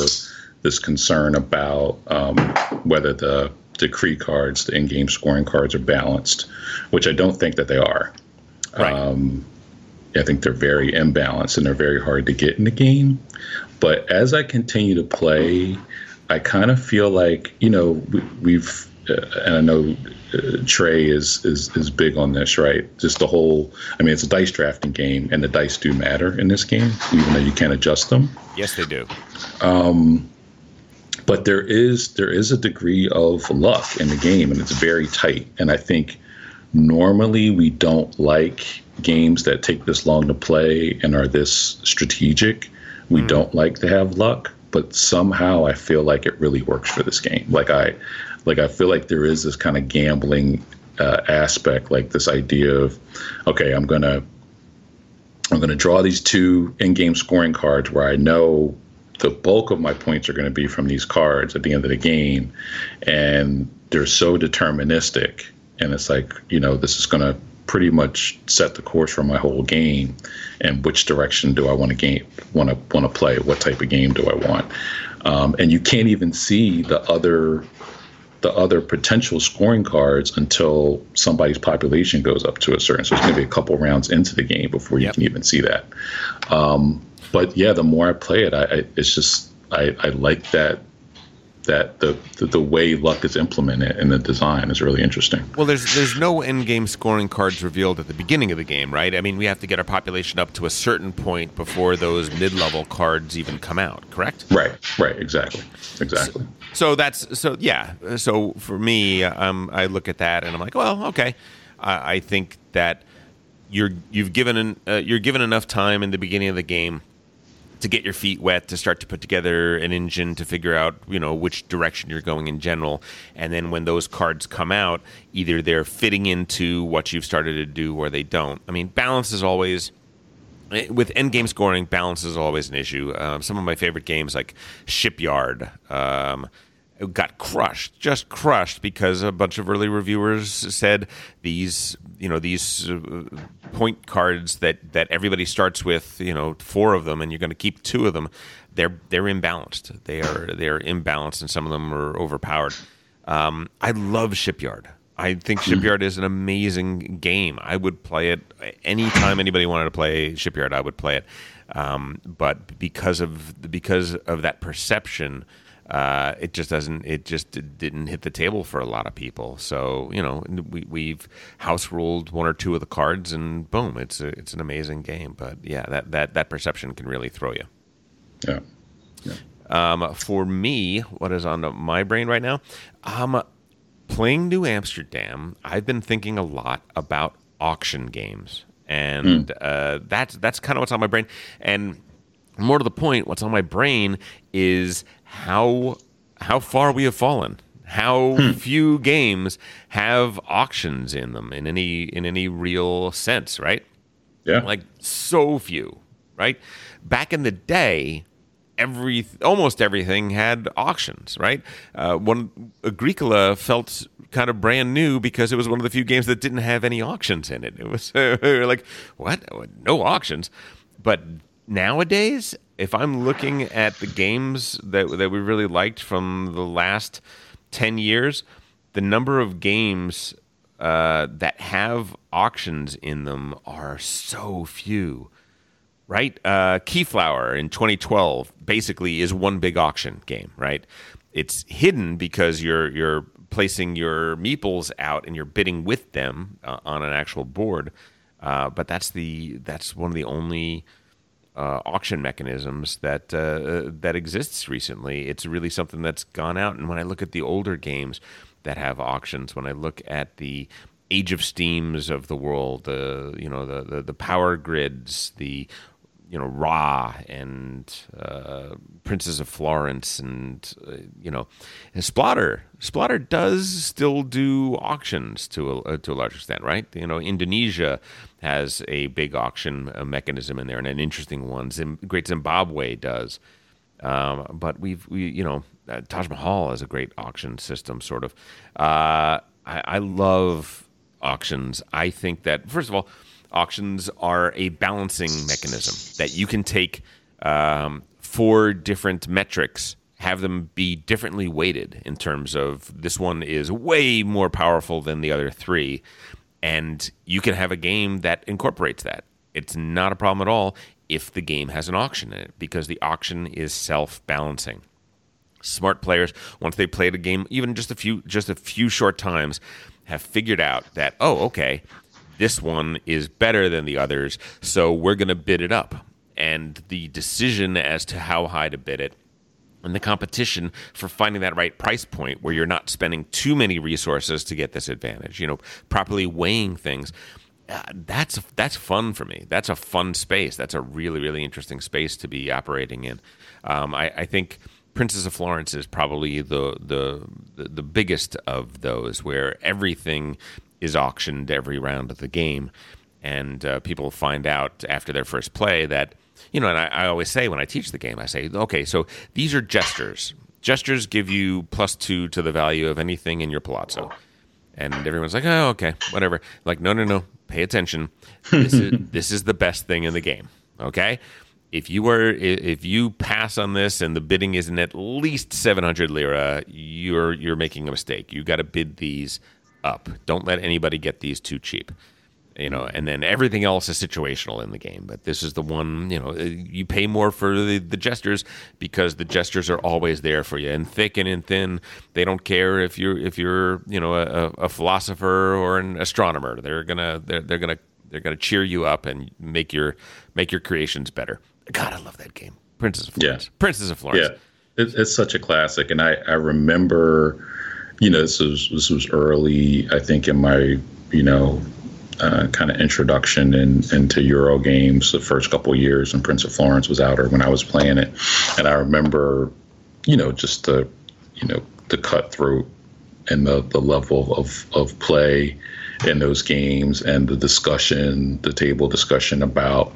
This concern about um, whether the decree cards, the in-game scoring cards, are balanced, which I don't think that they are. Right. I think they're very imbalanced and they're very hard to get in the game. But as I continue to play, I kind of feel like you know we, we've uh, and I know uh, Trey is, is is big on this, right? Just the whole. I mean, it's a dice drafting game, and the dice do matter in this game, even though you can't adjust them. yes, they do. But there is there is a degree of luck in the game, and it's very tight. And I think normally we don't like games that take this long to play and are this strategic. We don't like to have luck, but somehow I feel like it really works for this game. Like I, like I feel like there is this kind of gambling uh, aspect, like this idea of, okay, I'm gonna, I'm gonna draw these two in-game scoring cards where I know the bulk of my points are going to be from these cards at the end of the game, and they're so deterministic. And it's like, you know, this is going to pretty much set the course for my whole game. And which direction do I want to game want to want to play? What type of game do I want? Um, and you can't even see the other the other potential scoring cards until somebody's population goes up to a certain. So it's going to be a couple rounds into the game before you Yep. can even see that. Um, but yeah, the more I play it, I, I it's just I, I like that that the, the, the way luck is implemented in the design is really interesting. Well, there's there's no end game scoring cards revealed at the beginning of the game, right? I mean, we have to get our population up to a certain point before those mid level cards even come out. Correct? Right. Right. Exactly. Exactly. So, so that's so yeah. So for me, um, I look at that and I'm like, well, okay. I, I think that you're you've given an, uh, you're given enough time in the beginning of the game to get your feet wet to start to put together an engine to figure out you know which direction you're going in general. And then when those cards come out either they're fitting into what you've started to do or they don't. I mean balance is always eh, with end game scoring balance is always an issue. Um, some of my favorite games like shipyard um, got crushed, just crushed, because a bunch of early reviewers said these, you know, these uh, point cards that that everybody starts with, you know, four of them, and you're going to keep two of them. They're they're imbalanced. They are they're imbalanced, and some of them are overpowered. Um, I love Shipyard. I think Shipyard is an amazing game. I would play it anytime anybody wanted to play Shipyard. I would play it, um, but because of because of that perception uh, it just doesn't. It just didn't hit the table for a lot of people. So you know, we, we've house ruled one or two of the cards, and boom, it's a, it's an amazing game. But yeah, that that that perception can really throw you. Yeah. yeah. Um, for me, what is on my brain right now? Um, playing New Amsterdam, I've been thinking a lot about auction games, and mm. uh, that's that's kind of what's on my brain. And more to the point, what's on my brain is how how far we have fallen. How hmm. few games have auctions in them in any in any real sense, right? Yeah. Like so few, right? Back in the day, every almost everything had auctions, right? Uh, one Agricola felt kind of brand new because it was one of the few games that didn't have any auctions in it. It was uh, *laughs* like what? No auctions. But nowadays, if I'm looking at the games that that we really liked from the last ten years, the number of games uh, that have auctions in them are so few. Right, uh, Keyflower in 2012 basically is one big auction game. Right, it's hidden because you're you're placing your meeples out and you're bidding with them uh, on an actual board. Uh, but that's the that's one of the only uh, auction mechanisms that uh, that exists recently. It's really something that's gone out. And when I look at the older games that have auctions, when I look at the Age of Steams of the world, the you know the, the, the power grids, the you know Ra and uh, Princes of Florence and uh, you know and Splatter. Splotter does still do auctions to a, uh, to a large extent, right? You know Indonesia has a big auction uh, mechanism in there and an interesting one. Zim, Great Zimbabwe does, um, but we've we you know uh, Taj Mahal has a great auction system, sort of. Uh, I, I love auctions. I think that first of all auctions are a balancing mechanism that you can take um, four different metrics have them be differently weighted in terms of this one is way more powerful than the other three and you can have a game that incorporates that. It's not a problem at all if the game has an auction in it because the auction is self-balancing. Smart players once they played a game even just a few just a few short times have figured out that oh okay this one is better than the others, so we're going to bid it up. And the decision as to how high to bid it and the competition for finding that right price point where you're not spending too many resources to get this advantage, you know, properly weighing things. Uh, that's that's fun for me. That's a fun space. That's a really really interesting space to be operating in. Um, I, I think Princes of Florence is probably the, the the biggest of those, where everything is auctioned every round of the game, and uh, people find out after their first play that you know. And I, I always say when I teach the game, I say, okay, so these are jesters. Jesters give you plus two to the value of anything in your palazzo. And everyone's like, oh, okay, whatever. Like, no, no, no, pay attention. This is *laughs* this is the best thing in the game. Okay, if you were if you pass on this and the bidding isn't at least 700 lira you're you're making a mistake you got to bid these up. Don't let anybody get these too cheap. you know, and then everything else is situational in the game. But this is the one, you know, you pay more for the, the jesters because the jesters are always there for you, and thick and in thin. They don't care if you're if you're you know a, a philosopher or an astronomer. They're gonna they're, they're gonna they're gonna cheer you up and make your make your creations better. God, I love that game, Princes of Florence. Yeah. Princes of Florence. Yeah, it, it's such a classic, and I I remember, you know, this was this was early. I think in my you know uh, kind of introduction in, into Euro games the first couple years when Prince of Florence was out or when I was playing it. And I remember, you know, just the, you know, the cutthroat and the, the level of, of play in those games and the discussion, the table discussion about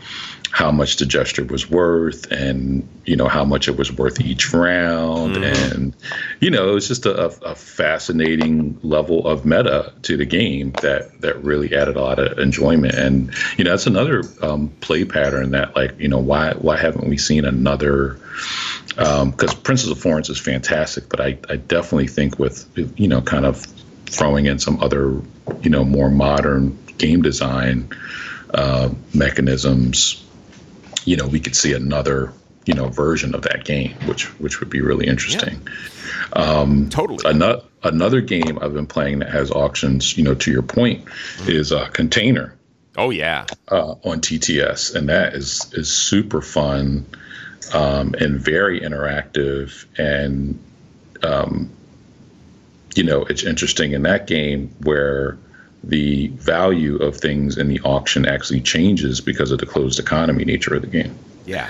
how much the jester was worth and you know how much it was worth each round mm. and you know it was just a, a, fascinating level of meta to the game that that really added a lot of enjoyment and you know that's another um, play pattern that like you know why why haven't we seen another because um, Princes of Florence is fantastic, but I, I definitely think with you know kind of throwing in some other you know more modern game design uh, mechanisms you know, we could see another, you know, version of that game, which which would be really interesting. Yeah. Um, totally. Another another game I've been playing that has auctions, you know, to your point, mm-hmm. is a container. Oh yeah. Uh, on TTS, and that is is super fun um, and very interactive, and um, you know, it's interesting in that game where the value of things in the auction actually changes because of the closed economy nature of the game. Yeah.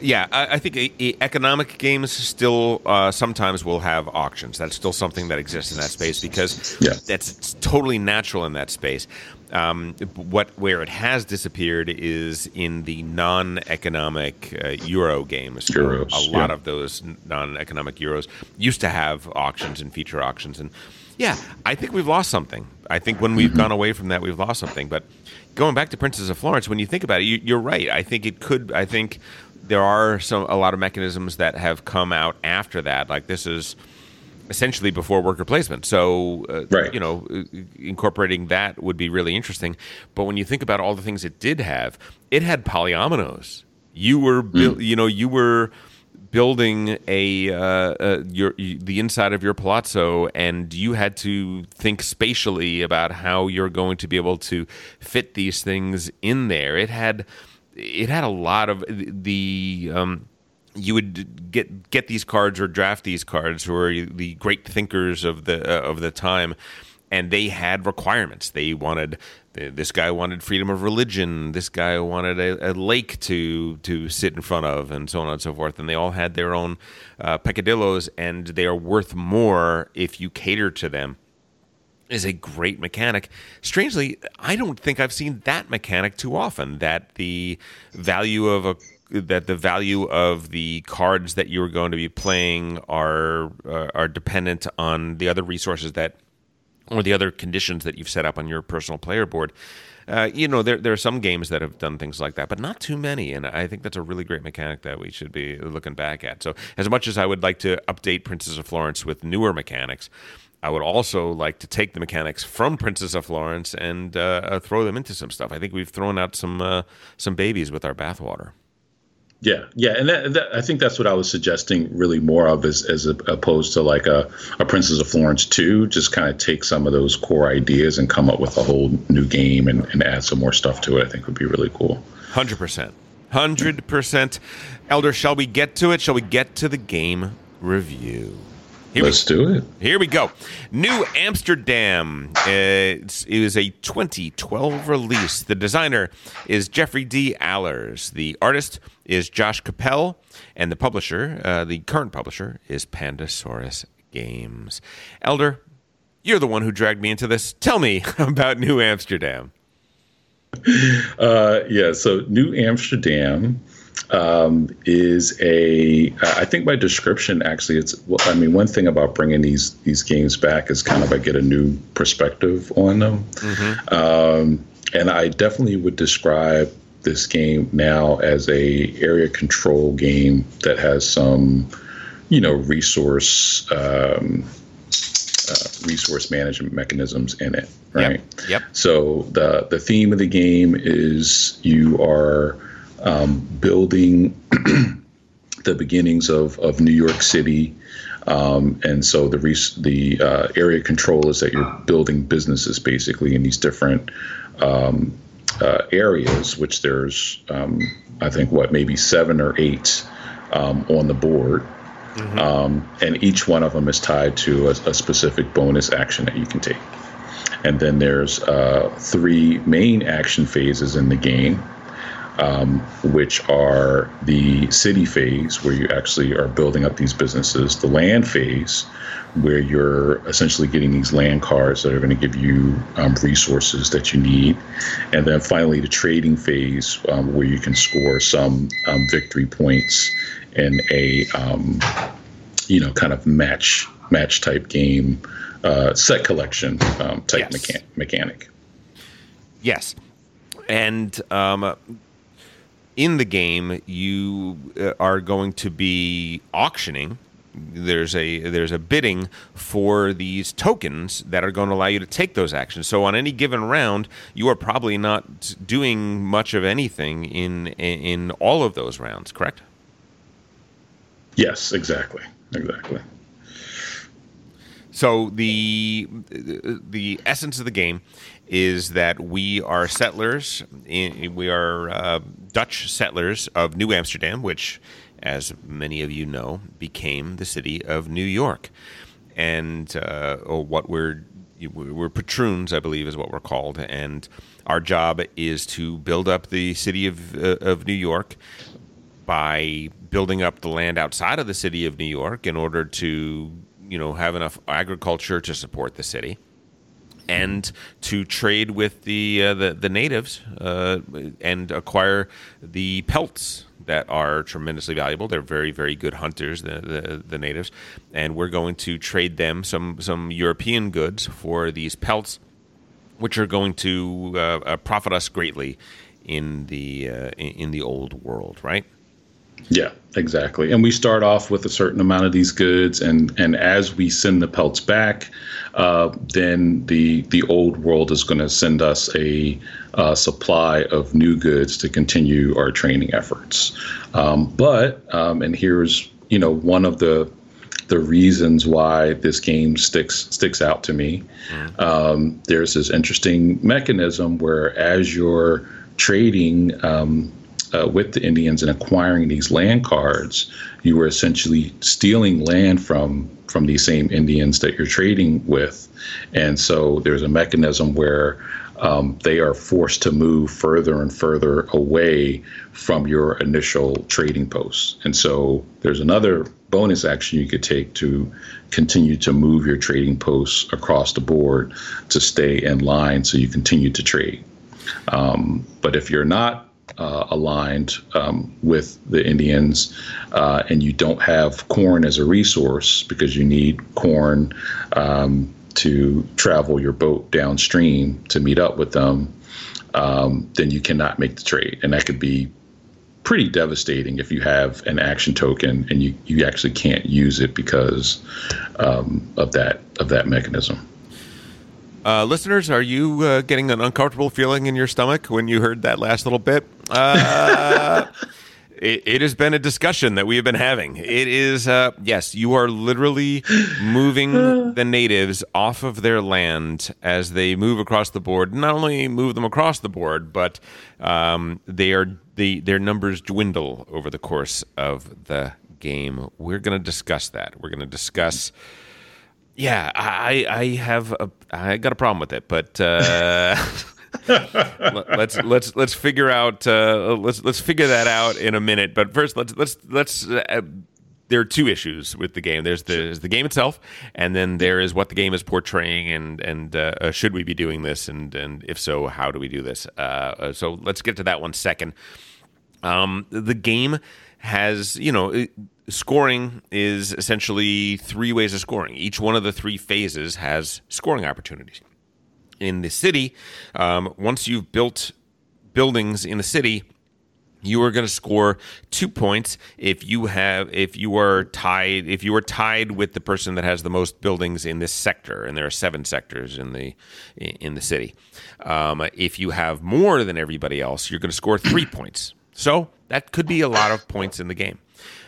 Yeah, I, I think a, a economic games still uh, sometimes will have auctions. That's still something that exists in that space because yeah. that's totally natural in that space. Um, what where it has disappeared is in the non-economic uh, Euro games. Euros, a lot yeah. of those non-economic Euros used to have auctions and feature auctions, and yeah, I think we've lost something. I think when we've mm-hmm. gone away from that, we've lost something. But going back to Princes of Florence, when you think about it, you, are right. I think it could. I think there are some a lot of mechanisms that have come out after that. Like this is essentially before worker placement. So, uh, right. you know, uh, incorporating that would be really interesting. But when you think about all the things it did have, it had polyominoes. You were, mm. you know, you were building a, uh, uh, your the inside of your palazzo, and you had to think spatially about how you're going to be able to fit these things in there. It had it had a lot of the. Um, you would get get these cards or draft these cards who are the great thinkers of the uh, of the time and they had requirements. They wanted this guy wanted freedom of religion. This guy wanted a, a, lake to to sit in front of, and so on and so forth. And they all had their own uh, peccadillos, and they are worth more if you cater to them. Is a great mechanic. Strangely, I don't think I've seen that mechanic too often. That the value of a that the value of the cards that you are going to be playing are uh, are dependent on the other resources that or the other conditions that you've set up on your personal player board. Uh, you know, there there are some games that have done things like that, but not too many. And I think that's a really great mechanic that we should be looking back at. So, as much as I would like to update Princes of Florence with newer mechanics, I would also like to take the mechanics from Princes of Florence and uh, throw them into some stuff. I think we've thrown out some uh, some babies with our bathwater. Yeah, yeah, and that, that, I think that's what I was suggesting really more of as, as opposed to like a, a Princes of Florence 2, just kind of take some of those core ideas and come up with a whole new game and, and add some more stuff to it. I think would be really cool. 100%. 100%. Elder, shall we get to it? Shall we get to the game review? Here Let's we, do it. Here we go. New Amsterdam. it is a 2012 release. The designer is Jeffrey D. Allers. The artist is Josh Cappel. And the publisher, uh, the current publisher, is Pandasaurus Games. Elder, you're the one who dragged me into this. Tell me *laughs* about New Amsterdam. Uh, yeah, so New Amsterdam um, is a I think by description actually it's well, I mean one thing about bringing these these games back is kind of I get a new perspective on them, mm-hmm. um, and I definitely would describe this game now as a area control game that has some you know resource um, uh, resource management mechanisms in it, right? Yep. yep. So the the theme of the game is you are um, building *clears throat* the beginnings of of New York City. Um, and so the res- the uh, area control is that you're building businesses basically in these different um, uh, areas, which there's um, I think what maybe seven or eight um, on the board, mm-hmm. Um, and each one of them is tied to a, a, specific bonus action that you can take. And then there's uh, three main action phases in the game um, which are the city phase, where you actually are building up these businesses, the land phase, where you're essentially getting these land cards that are going to give you um, resources that you need, and then finally the trading phase, um, where you can score some um, victory points in a um, you know kind of match match type game, uh, set collection um, type yes. Mechan- mechanic. Yes, and um, in the game you uh, are going to be auctioning there's a there's a bidding for these tokens that are going to allow you to take those actions. So on any given round, you are probably not doing much of anything in in all of those rounds, correct? Yes, exactly. Exactly. So the the essence of the game is that we are settlers. We are uh, Dutch settlers of New Amsterdam, which, as many of you know, became the city of New York. And uh, what we're we're patroons, I believe, is what we're called, and our job is to build up the city of uh, of New York by building up the land outside of the city of New York in order to you know have enough agriculture to support the city and to trade with the uh, the, the, natives uh, and acquire the pelts that are tremendously valuable. They're very very good hunters, the, the, the natives, and we're going to trade them some some European goods for these pelts, which are going to uh, uh profit us greatly in the uh, in the old world, right? Yeah, exactly. And we start off with a certain amount of these goods, and and as we send the pelts back, uh, then the the old world is going to send us a uh, supply of new goods to continue our training efforts. Um, but um, and here's you know one of the the reasons why this game sticks sticks out to me. Mm. Um, there's this interesting mechanism where as you're trading um, uh, with the Indians and acquiring these land cards, you were essentially stealing land from from these same Indians that you're trading with, and so there's a mechanism where um, they are forced to move further and further away from your initial trading posts, and so there's another bonus action you could take to continue to move your trading posts across the board to stay in line so you continue to trade. Um, but if you're not uh, aligned um, with the Indians, uh, and you don't have corn as a resource because you need corn um, to travel your boat downstream to meet up with them, um, then you cannot make the trade, and that could be pretty devastating if you have an action token and you, you actually can't use it because um, of that of that mechanism. Uh, listeners, are you uh, getting an uncomfortable feeling in your stomach when you heard that last little bit? Uh, *laughs* it, it, has been a discussion that we have been having. It is, uh, yes, you are literally moving *sighs* the natives off of their land as they move across the board. Not only move them across the board, but um, they are the their numbers dwindle over the course of the game. We're going to discuss that. We're going to discuss. Yeah, I I have a I got a problem with it, but uh, *laughs* let's let's let's figure out uh, let's let's figure that out in a minute. But first, let's let's let's. Uh, there are two issues with the game. There's the, there's the game itself, and then there is what the game is portraying, and and uh, uh, should we be doing this, and and if so, how do we do this? Uh, so let's get to that one second. Um, the game has you know scoring is essentially three ways of scoring. Each one of the three phases has scoring opportunities. In the city, um, once you've built buildings in the city, you are going to score two points if you have if you are tied if you are tied with the person that has the most buildings in this sector and there are seven sectors in the in the city. Um, if you have more than everybody else you're going to score three *clears throat* points. So that could be a lot of points in the game.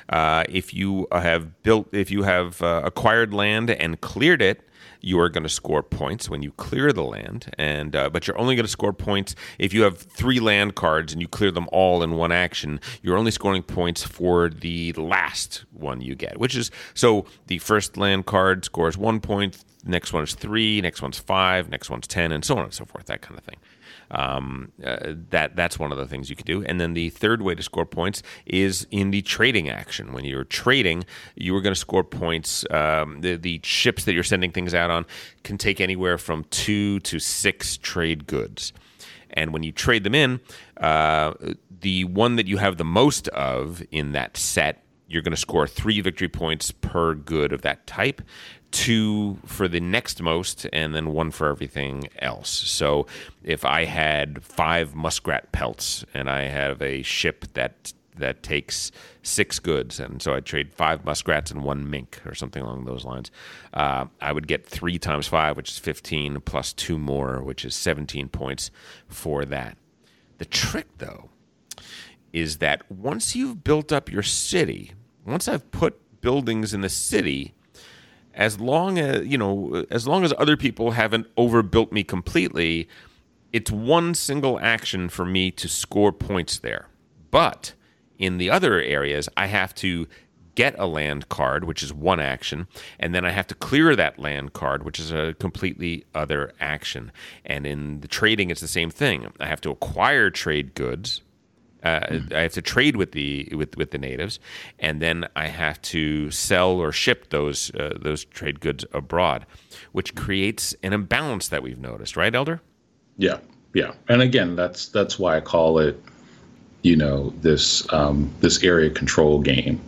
Uh, if you have built if you have uh, acquired land and cleared it you are going to score points when you clear the land, and uh, but you're only going to score points if you have three land cards and you clear them all in one action. You're only scoring points for the last one you get, which is so the first land card scores one point, next one is three, next one's five, next one's ten, and so on and so forth. That kind of thing. Um, uh, that that's one of the things you can do. And then the third way to score points is in the trading action. When you're trading, you are going to score points. Um, the the ships that you're sending things out on can take anywhere from two to six trade goods. And when you trade them in, uh, the one that you have the most of in that set you're going to score three victory points per good of that type two for the next most, and then one for everything else. So if I had five muskrat pelts and I have a ship that that takes six goods, and so I trade five muskrats and one mink or something along those lines. Uh, I would get three times five, which is fifteen, plus two more, which is seventeen points for that. The trick, though, is that once you've built up your city, once I've put buildings in the city, as long as you know as long as other people haven't overbuilt me completely it's one single action for me to score points there. But in the other areas i have to get a land card which is one action and then i have to clear that land card which is a completely other action. And in the trading it's the same thing. I have to acquire trade goods uh, mm. I have to trade with the with with the natives, and then I have to sell or ship those uh, those trade goods abroad, which creates an imbalance that we've noticed, right, Elder? Yeah, yeah, and again, that's that's why I call it, you know, this um, this area control game,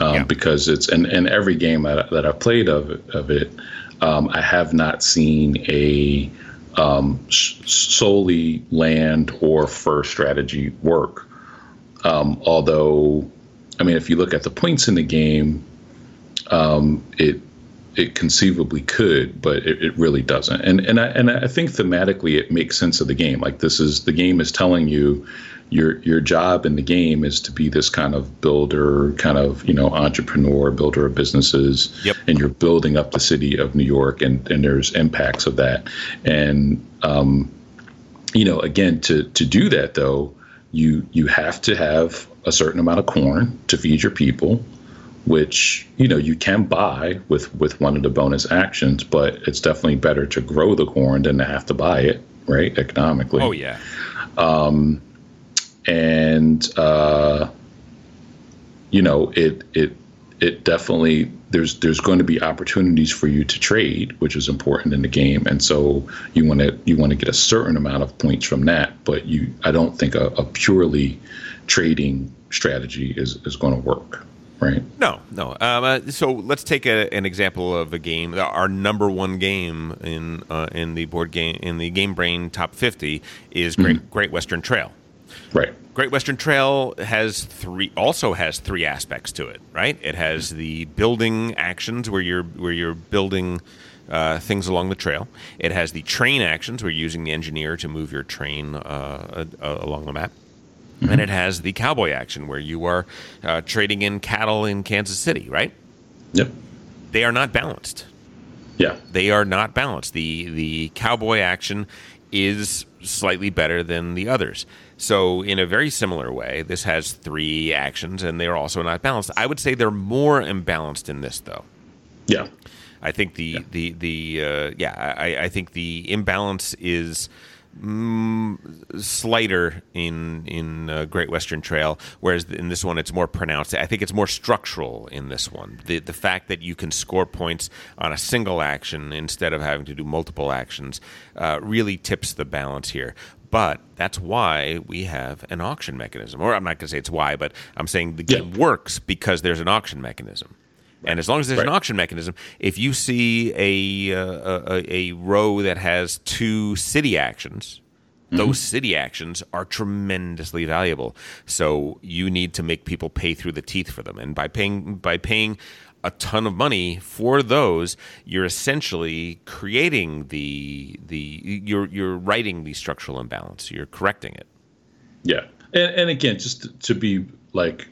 um, yeah. because it's and, and every game that, that I've played of of it, um, I have not seen a um, solely land or fur strategy work. Um, although, I mean, if you look at the points in the game, um, it it conceivably could, but it, it, really doesn't. And and I and I think thematically it makes sense of the game. Like this is the game is telling you your your job in the game is to be this kind of builder, kind of you know entrepreneur, builder of businesses, yep. and you're building up the city of New York, and and there's impacts of that. And um, you know, again, to to do that though, you you have to have a certain amount of corn to feed your people which you know you can buy with with one of the bonus actions but it's definitely better to grow the corn than to have to buy it right economically. Oh yeah. Um and uh you know it it it definitely there's there's going to be opportunities for you to trade, which is important in the game, and so you want to you want to get a certain amount of points from that. But you, I don't think a, a purely trading strategy is is going to work. Right. No, no. Um, uh, so let's take a, an example of a game. Our number one game in uh, in the board game in the Game Brain Top 50 is Great mm-hmm. Great Western Trail. Right. Great Western Trail has three also has three aspects to it, right? It has the building actions where you're where you're building uh, things along the trail. It has the train actions where you're using the engineer to move your train uh, uh, along the map. Mm-hmm. And it has the cowboy action where you are uh, trading in cattle in Kansas City, right? Yep. They are not balanced. Yeah. They are not balanced. The the cowboy action is slightly better than the others. So, in a very similar way, this has three actions and they're also not balanced. I would say they're more imbalanced in this, though. Yeah. I think the, yeah. the, the, uh, yeah, I, I think the imbalance is. Mm, slighter in in uh, Great Western Trail, whereas in this one it's more pronounced. I think it's more structural in this one. The the fact that you can score points on a single action instead of having to do multiple actions uh, really tips the balance here. But that's why we have an auction mechanism. Or I'm not going to say it's why, but I'm saying the game yeah. works because there's an auction mechanism. And as long as there's right. an auction mechanism, if you see a, uh, a, a row that has two city actions, those city actions are tremendously valuable. So you need to make people pay through the teeth for them, and by paying by paying a ton of money for those, you're essentially creating the the you're you're righting the structural imbalance. You're correcting it. Yeah, and and again, just to, to be like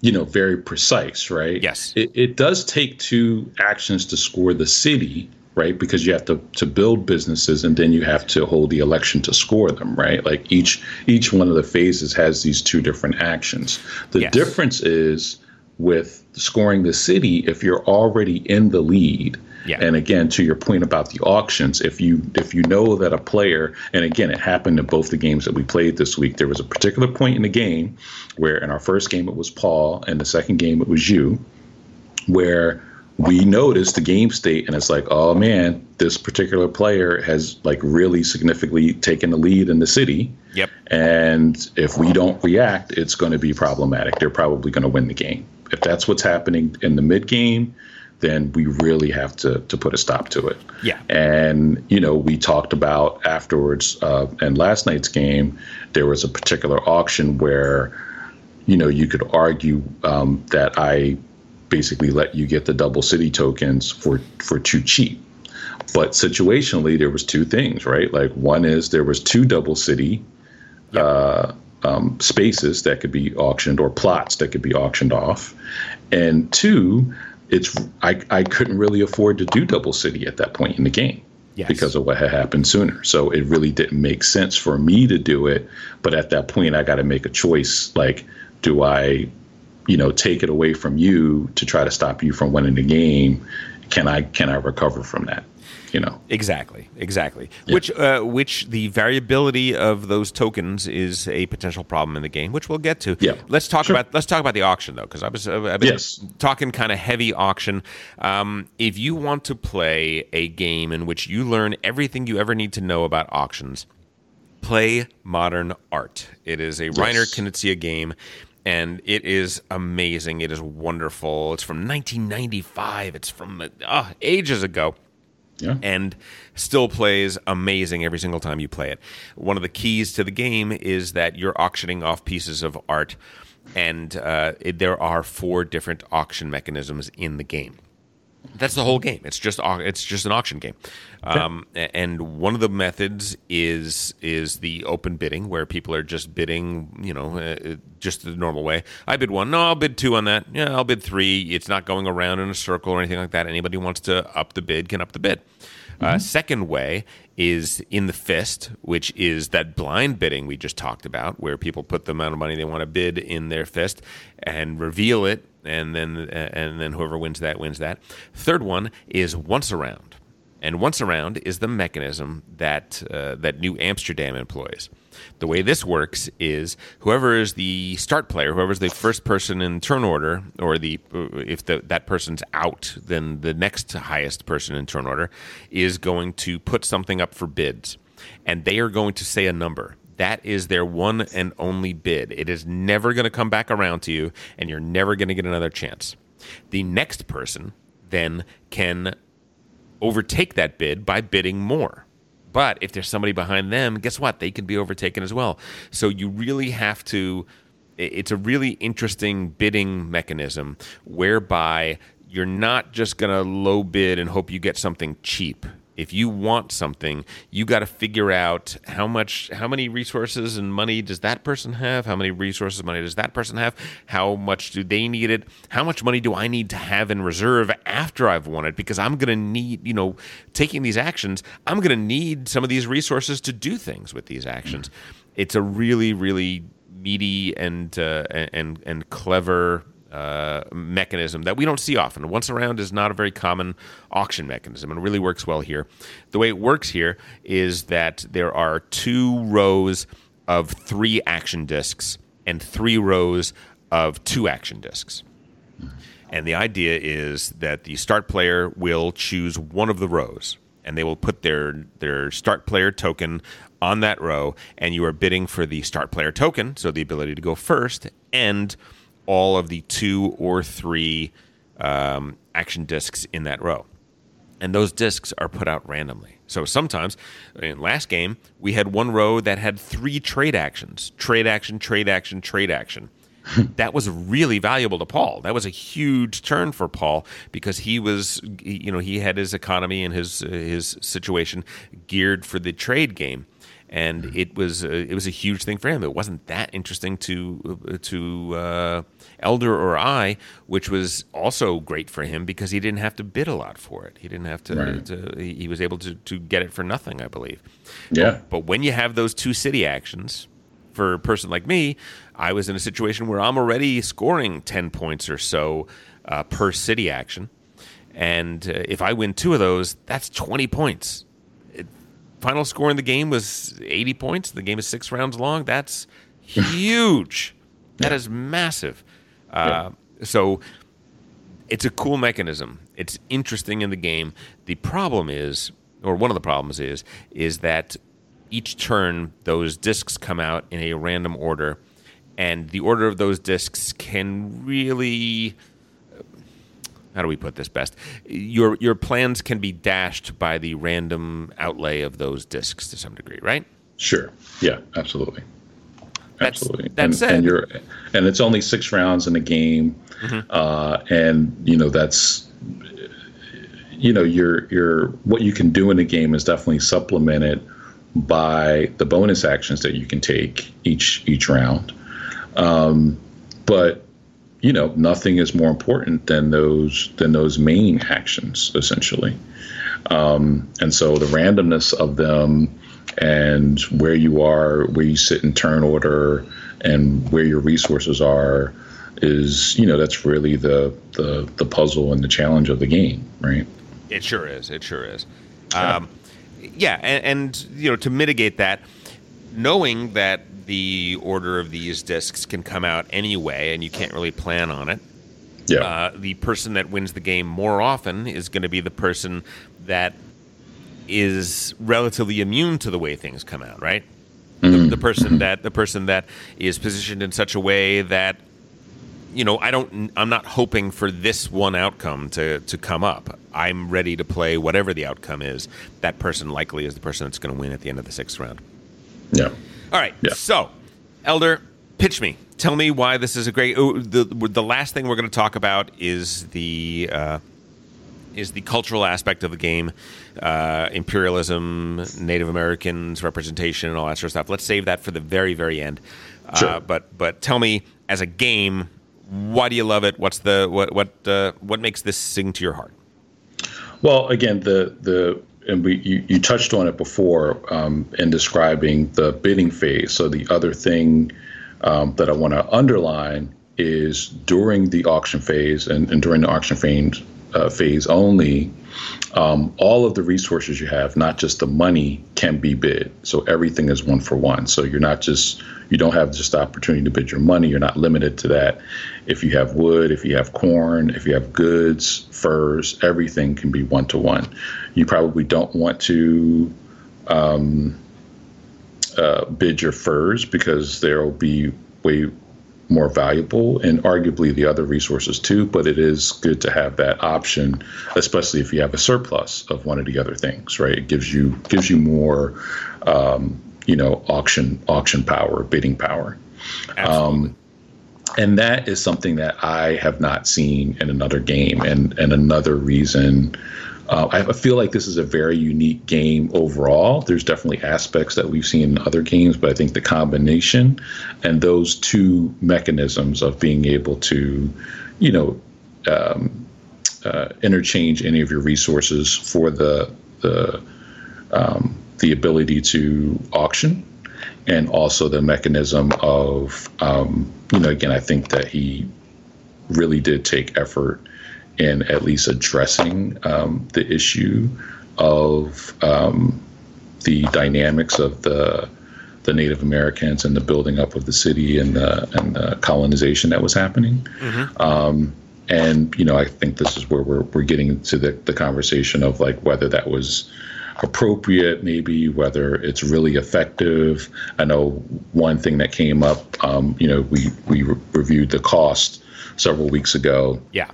you know very precise right? Yes. It, it does take two actions to score the city right? Because you have to to build businesses and then you have to hold the election to score them right? Like each each one of the phases has these two different actions. The yes. difference is with scoring the city if you're already in the lead yeah. And again, to your point about the auctions, if you if you know that a player, and again, it happened in both the games that we played this week. There was a particular point in the game where, in our first game, it was Paul, and the second game, it was you, where we noticed the game state, and it's like, oh man, this particular player has like really significantly taken the lead in the city. Yep. And if we don't react, it's going to be problematic. They're probably going to win the game. If that's what's happening in the mid game, then we really have to to put a stop to it. Yeah. And you know, we talked about afterwards, uh, and last night's game, there was a particular auction where, you know, you could argue um, that I basically let you get the double city tokens for for too cheap. But situationally, there was two things, right? Like one is there was two double city. Yep. Uh, um, spaces that could be auctioned or plots that could be auctioned off, and two, it's I, I couldn't really afford to do double city at that point in the game yes. because of what had happened sooner. So it really didn't make sense for me to do it. But at that point, I got to make a choice. Like, do I, you know, take it away from you to try to stop you from winning the game? Can I can I recover from that? You know exactly exactly yeah. which uh, which the variability of those tokens is a potential problem in the game which we'll get to yeah let's talk sure. about let's talk about the auction though because i was uh, i've been yes. talking kind of heavy auction um, if you want to play a game in which you learn everything you ever need to know about auctions play modern art it is a yes. reiner knizia game and it is amazing. It is wonderful. It's from 1995. It's from uh, ages ago yeah. and still plays amazing every single time you play it. One of the keys to the game is that you're auctioning off pieces of art, and uh, it, there are four different auction mechanisms in the game. That's the whole game. It's just it's just an auction game, um, and one of the methods is is the open bidding, where people are just bidding, you know, uh, just the normal way. I bid one, no, I'll bid two on that. Yeah, I'll bid three. It's not going around in a circle or anything like that. Anybody wants to up the bid can up the bid. Uh, mm-hmm. Uh, second way is in the fist, which is that blind bidding we just talked about, where people put the amount of money they want to bid in their fist and reveal it and then and then whoever wins that wins that. Third one is once around, and once around is the mechanism that uh, that New Amsterdam employs. The way this works is whoever is the start player, whoever is the first person in turn order, or the uh, if the, that person's out, then the next highest person in turn order is going to put something up for bids, and they are going to say a number that is their one and only bid. It is never going to come back around to you, and you're never going to get another chance. The next person then can overtake that bid by bidding more. But if there's somebody behind them, guess what? They can be overtaken as well. So you really have to. It's a really interesting bidding mechanism whereby you're not just going to low bid and hope you get something cheap if you want something, you got to figure out how much, how many resources and money does that person have? How many resources money does that person have? How much do they need it? How much money do I need to have in reserve after I've won it? Because I'm going to need, you know, taking these actions, I'm going to need some of these resources to do things with these actions. It's a really, really meaty and uh, and and clever uh, mechanism that we don't see often. Once around is not a very common auction mechanism and it really works well here. The way it works here is that there are two rows of three action discs and three rows of two action discs. And the idea is that the start player will choose one of the rows and they will put their their start player token on that row and you are bidding for the start player token, so the ability to go first and all of the two or three um, action discs in that row. and those discs are put out randomly. So sometimes, in last game, we had one row that had three trade actions trade action, trade action, trade action. *laughs* that was really valuable to Paul. That was a huge turn for Paul because he was, you know, he had his economy and his his situation geared for the trade game and it was uh, it was a huge thing for him. It wasn't that interesting to to uh, Elder or I, which was also great for him because he didn't have to bid a lot for it. He didn't have to. Right. to he was able to to get it for nothing, I believe. Yeah. But, but when you have those two city actions, for a person like me, I was in a situation where I'm already scoring ten points or so uh, per city action. And uh, if I win two of those, that's 20 points final score in the game was 80 points. The game is six rounds long. That's huge. *laughs* That is massive. Uh, so it's a cool mechanism. It's interesting in the game. The problem is, or one of the problems is, is that each turn those discs come out in a random order, and the order of those discs can really how do we put this best? Your your plans can be dashed by the random outlay of those discs to some degree, right? Sure. Yeah. Absolutely. That's, absolutely. That's and, it. and you're and it's only six rounds in a game, mm-hmm. uh, and you know that's you know your your what you can do in a game is definitely supplemented by the bonus actions that you can take each each round. Um, but you know, nothing is more important than those than those main actions, essentially. Um, and so the randomness of them and where you are, where you sit in turn order, and where your resources are, is you know that's really the the the puzzle and the challenge of the game, right? It sure is. It sure is. Yeah, um, yeah and, and you know to mitigate that, knowing that the order of these discs can come out anyway, and you can't really plan on it. Yeah. Uh, the person that wins the game more often is going to be the person that is relatively immune to the way things come out, right? Mm-hmm. The, the, person that the person that is positioned in such a way that you know I don't I'm not hoping for this one outcome to to come up. I'm ready to play whatever the outcome is. That person likely is the person that's going to win at the end of the sixth round. Yeah. All right. Yeah. So, Elder, pitch me. Tell me why this is a great. The the last thing we're going to talk about is the uh, is the cultural aspect of the game, uh, imperialism, Native Americans representation, and all that sort of stuff. Let's save that for the very very end. Sure. Uh, but but tell me as a game, why do you love it? What's the what what uh, what makes this sing to your heart? Well, again, the the and we you, you touched on it before um, in describing the bidding phase. So the other thing um, that I want to underline is during the auction phase and, and during the auction phase, uh, phase only, um, all of the resources you have, not just the money, can be bid. So everything is one for one. So you're not just you don't have just the opportunity to bid your money. You're not limited to that. If you have wood, if you have corn, if you have goods, furs, everything can be one to one. You probably don't want to um, uh, bid your furs because there will be way more valuable and arguably the other resources too but it is good to have that option especially if you have a surplus of one of the other things right it gives you gives you more um, you know auction auction power bidding power Absolutely. Um, and that is something that I have not seen in another game and and another reason uh, I feel like this is a very unique game overall. There's definitely aspects that we've seen in other games, but I think the combination and those two mechanisms of being able to, you know, um, uh, interchange any of your resources for the the um, the ability to auction, and also the mechanism of, um, you know, again, I think that he really did take effort in at least addressing um, the issue of um, the dynamics of the the Native Americans and the building up of the city and the and the colonization that was happening. Mm-hmm. Um, and you know, I think this is where we're we're getting to the, the conversation of like whether that was appropriate, maybe whether it's really effective. I know one thing that came up. Um, you know, we we re- reviewed the cost several weeks ago. Yeah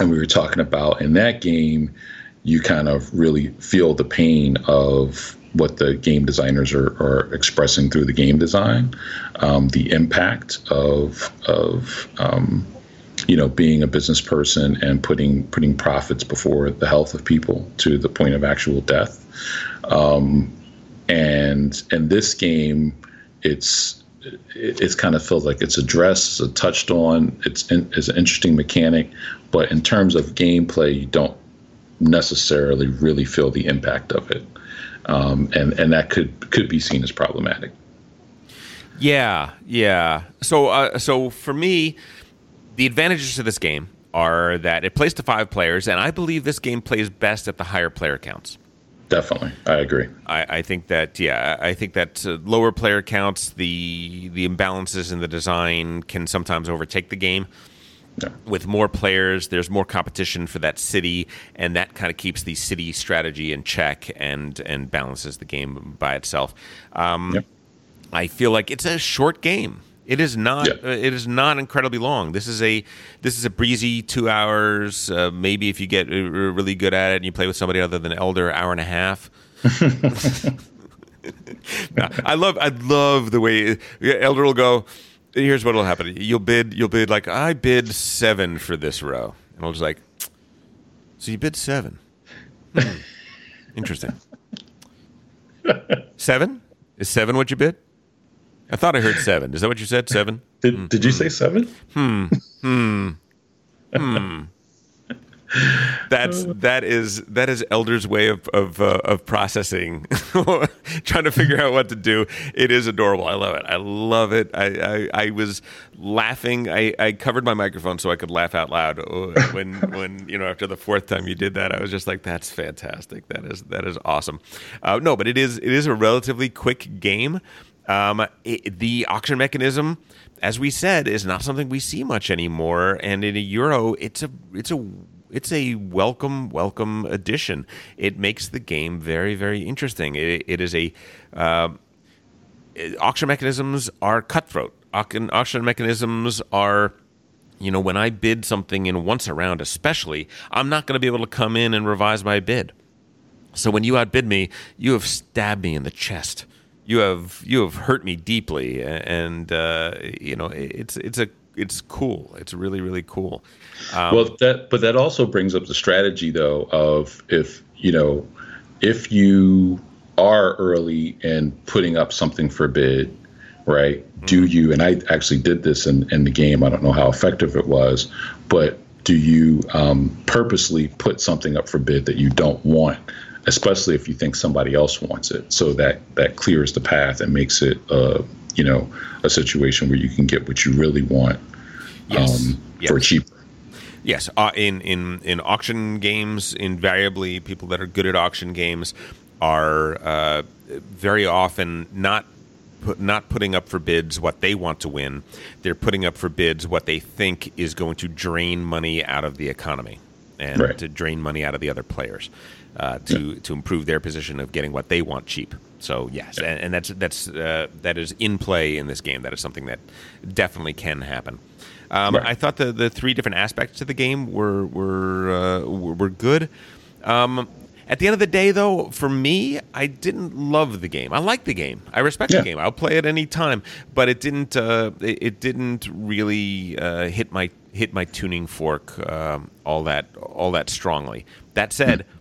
and we were talking about in that game you kind of really feel the pain of what the game designers are, are expressing through the game design, um, the impact of of um, you know being a business person and putting putting profits before the health of people to the point of actual death. Um, and in this game, it's it, it's kind of feels like it's addressed, it's touched on, it's in, it's an interesting mechanic, but in terms of gameplay, you don't necessarily really feel the impact of it, um, and and that could could be seen as problematic. Yeah, yeah. So uh, so for me, the advantages to this game are that it plays to five players, and I believe this game plays best at the higher player counts. Definitely, I agree. I, I think that yeah, I think that uh, lower player counts, the the imbalances in the design can sometimes overtake the game. Yeah. With more players, there's more competition for that city, and that kind of keeps the city strategy in check and and balances the game by itself. Um, yep. I feel like it's a short game. It is not. Yeah. Uh, it is not incredibly long. This is a this is a breezy two hours. Uh, maybe if you get really good at it and you play with somebody other than Elder, hour and a half. *laughs* I love I love the way Elder will go. Here's what'll happen. You'll bid. You'll bid like I bid seven for this row, and I'll just like. So you bid seven. Hmm. Interesting. *laughs* seven is seven what you bid? I thought I heard seven. Is that what you said? Seven? Did mm. Did you say seven? Hmm. Hmm. Hmm. That's that is that is Elder's way of of, uh, of processing, *laughs* trying to figure out what to do. It is adorable. I love it. I love it. I I, I was laughing. I, I covered my microphone so I could laugh out loud uh, when *laughs* when you know after the fourth time you did that. I was just like, that's fantastic. That is that is awesome. Uh, no, but it is it is a relatively quick game. Um, it, the auction mechanism, as we said, is not something we see much anymore. And in a euro, it's a it's a it's a welcome welcome addition. It makes the game very very interesting. it, it is a uh, auction mechanisms are cutthroat. Auction, auction mechanisms are you know, when I bid something in once a round, especially, I'm not going to be able to come in and revise my bid. So when you outbid me, you have stabbed me in the chest you have you have hurt me deeply, and uh, you know it's it's a it's cool. It's really really cool. Um, well, that but that also brings up the strategy though of if you know if you are early and putting up something for bid, right? Mm-hmm. Do you and I actually did this in in the game. I don't know how effective it was, but do you um, purposely put something up for bid that you don't want especially if you think somebody else wants it. So that that clears the path and makes it, uh, you know, a situation where you can get what you really want yes. Um, yes. for cheaper. Yes, uh, in in in auction games, invariably people that are good at auction games are uh, very often not put, not putting up for bids what they want to win. They're putting up for bids what they think is going to drain money out of the economy and right. to drain money out of the other players uh, to yeah. to improve their position of getting what they want cheap. So yes, yeah. and, and, that's that's uh, that is in play in this game. That is something that definitely can happen. Um, right. I thought the the three different aspects to the game were were uh, were good. Um, at the end of the day, though, for me, I didn't love the game. I like the game. I respect yeah. the game. I'll play it any time. But it didn't. Uh, it, it, didn't really uh, hit my hit my tuning fork um, all that all that strongly. That said. Hmm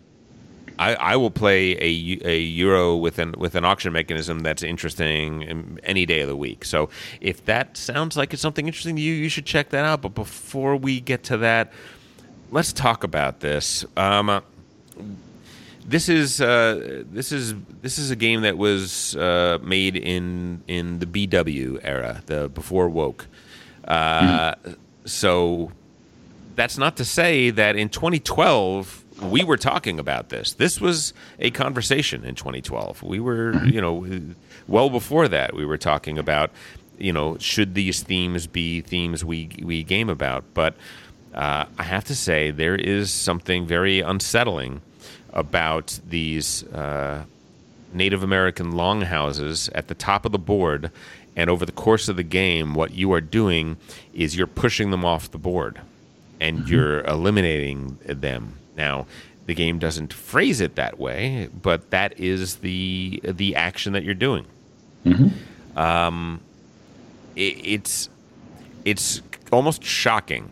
I, I will play a, a euro with an with an auction mechanism that's interesting any day of the week. So if that sounds like it's something interesting to you, you should check that out. But before we get to that, let's talk about this. Um, this is uh, this is this is a game that was uh, made in in the BW era, the before woke. Uh, mm-hmm. So that's not to say that in 2012 we were talking about this. This was a conversation in 2012. We were, mm-hmm. you know, well before that, we were talking about, you know, should these themes be themes we we game about? But uh, I have to say, there is something very unsettling about these uh, Native American longhouses at the top of the board. And over the course of the game, what you are doing is you're pushing them off the board and mm-hmm. you're eliminating them now, the game doesn't phrase it that way, but that is the the action that you're doing. Mm-hmm. Um, it, it's it's almost shocking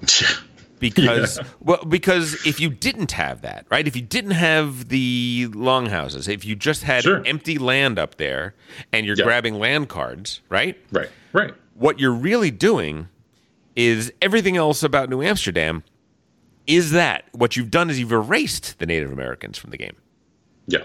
*laughs* because yeah. well because if you didn't have that right if you didn't have the longhouses if you just had sure. empty land up there and you're yeah. grabbing land cards right right right what you're really doing is everything else about new amsterdam is that what you've done is you've erased the native americans from the game yeah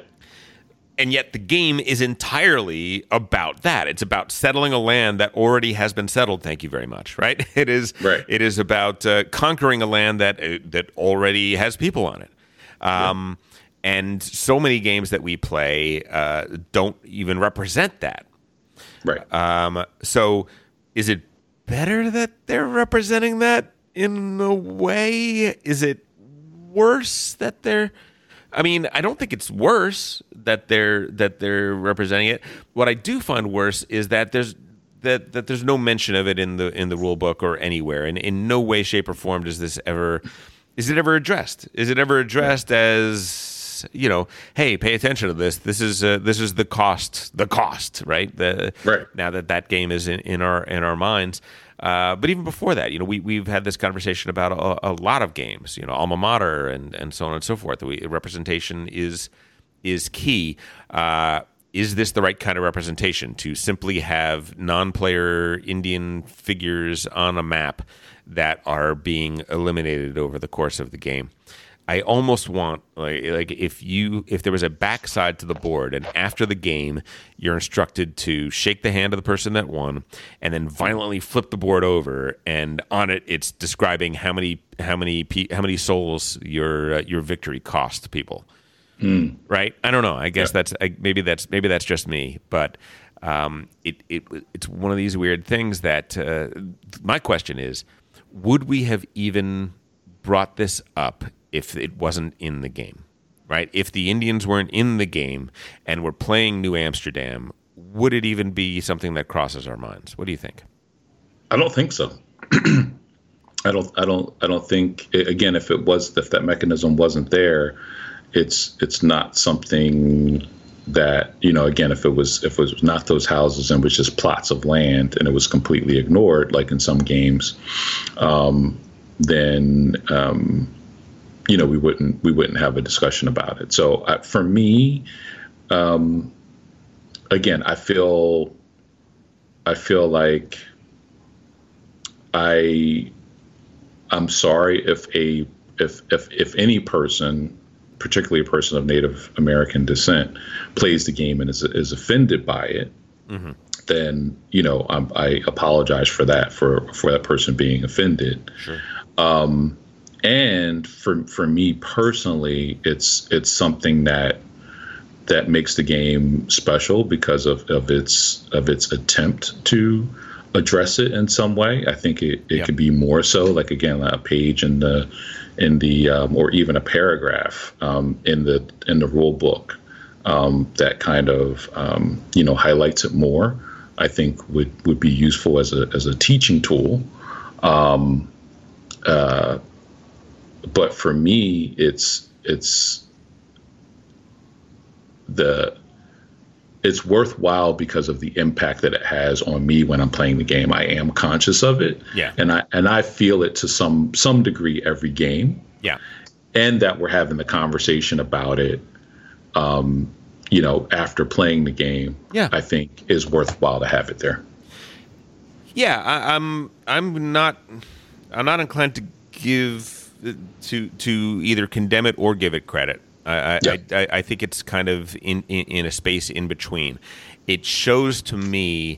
and yet the game is entirely about that. It's about settling a land that already has been settled. Thank you very much. Right? *laughs* It is. Right. It is about uh, conquering a land that uh, that already has people on it. Um, yeah. And so many games that we play uh, don't even represent that. Right. Um, so, is it better that they're representing that in a way? Is it worse that they're I mean, I don't think it's worse that they're that they're representing it. What I do find worse is that there's that that there's no mention of it in the in the rule book or anywhere. And in no way, shape, or form does this ever is it ever addressed? Is it ever addressed as you know, hey, pay attention to this. This is uh, this is the cost, the cost, right? The right now that that game is in, in our in our minds. Uh, but even before that, you know, we we've had this conversation about a, a, lot of games, you know, alma mater and and so on and so forth. We, representation is is key. Uh, is this the right kind of representation to simply have non-player Indian figures on a map that are being eliminated over the course of the game? I almost want like like if you if there was a backside to the board and after the game you're instructed to shake the hand of the person that won and then violently flip the board over and on it it's describing how many how many how many souls your uh, your victory cost people. Mm. Right? I don't know. I guess yeah. that's I, maybe that's maybe that's just me, but um, it, it it's one of these weird things that uh, my question is would we have even brought this up if it wasn't in the game, right? If the Indians weren't in the game and were playing New Amsterdam, would it even be something that crosses our minds? What do you think? I don't think so. *clears throat* I don't. I don't. I don't think. Again, if it was, if that mechanism wasn't there, it's it's not something that you know. Again, if it was if it was not those houses and was just plots of land and it was completely ignored, like in some games, um, then um, you know we wouldn't we wouldn't have a discussion about it. So uh, for me, um, again, I feel I feel like I I'm sorry if a if if if any person, particularly a person of Native American descent, plays the game and is is offended by it. Mm-hmm. Then you know I'm, i apologize for that for for that person being offended. Sure. Um, and for for me personally, it's it's something that that makes the game special because of, of its of its attempt to address it in some way. I think it, it could be more so, like again, a page in the in the um, or even a paragraph um, in the in the rule book um, that kind of um, you know highlights it more. I think would would be useful as a as a teaching tool. Um, uh, but for me, it's it's the it's worthwhile because of the impact that it has on me when I'm playing the game. I am conscious of it, yeah, and I and I feel it to some some degree every game, yeah, and that we're having the conversation about it. Um, you know, after playing the game, yeah, I think is worthwhile to have it there. Yeah, I, I'm I'm not I'm not inclined to give to to either condemn it or give it credit. I, yeah. I, I, think it's kind of in, in, in, a space in between. It shows to me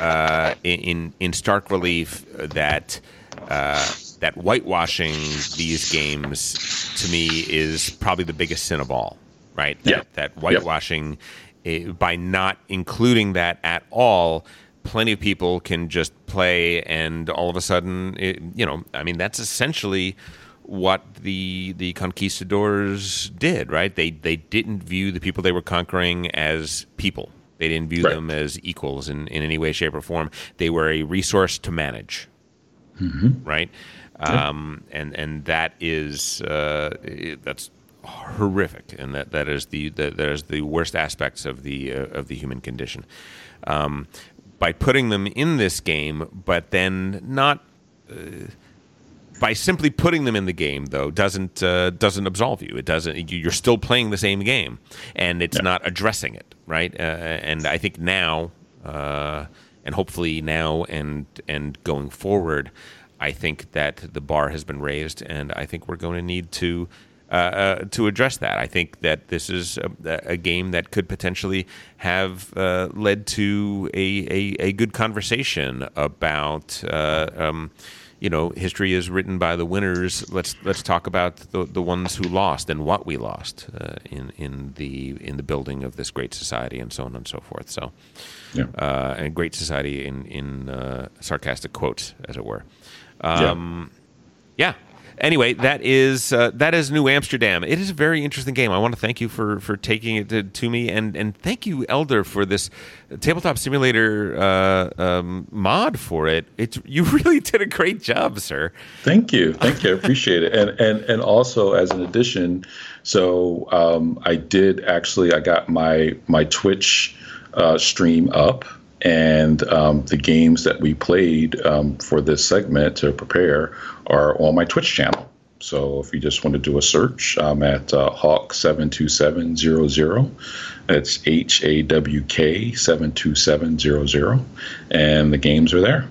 uh, in in stark relief that uh, that whitewashing these games to me is probably the biggest sin of all. Right? That, yeah. that whitewashing yeah. by not including that at all plenty of people can just play and all of a sudden it, you know i mean that's essentially what the the conquistadors did right? They they didn't view the people they were conquering as people. They didn't view right. them as equals in, in any way shape or form. They were a resource to manage. Mm-hmm. right? Um, and and that is uh, that's horrific, and that, that is the, the that is the worst aspects of the uh, of the human condition. Um, by putting them in this game, but then not. Uh, by simply putting them in the game, though, doesn't uh, doesn't absolve you. It doesn't. You're still playing the same game, and it's yeah. not addressing it, right? Uh, and I think now, uh, and hopefully now, and and going forward, I think that the bar has been raised, and I think we're going to need to uh, uh, to address that. I think that this is a, a game that could potentially have uh, led to a, a, a, good conversation about. Uh, um, you know, history is written by the winners. Let's let's talk about the, the ones who lost and what we lost uh, in in the in the building of this great society and so on and so forth. So, yeah. Uh, and great society in in sarcastic quotes, as it were. Um, yeah. yeah anyway, that is uh, that is New Amsterdam. It is a very interesting game. I want to thank you for for taking it to, to me, and and thank you, Elder, for this tabletop simulator uh, um, mod for it. It's you *laughs* really did a great job, sir. Thank you, thank you. I appreciate it, and and and also as an addition, so um, I did actually I got my my Twitch uh, stream up and um, the games that we played um, for this segment to prepare are on my Twitch channel. So if you just want to do a search, I'm at uh, Hawk72700. It's H A W K 72700. And the games are there.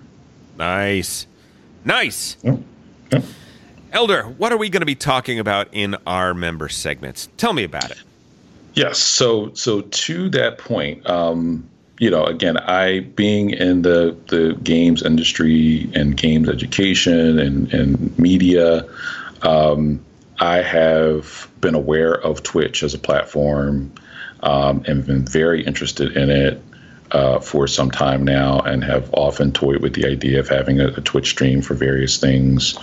Nice. Nice. Yep. Yep. Elder, what are we going to be talking about in our member segments? Tell me about it. Yes. So, so to that point, um, you know, again, I being in the the games industry and games education and and media, um, I have been aware of Twitch as a platform um, and been very interested in it uh, for some time now and have often toyed with the idea of having a, a Twitch stream for various things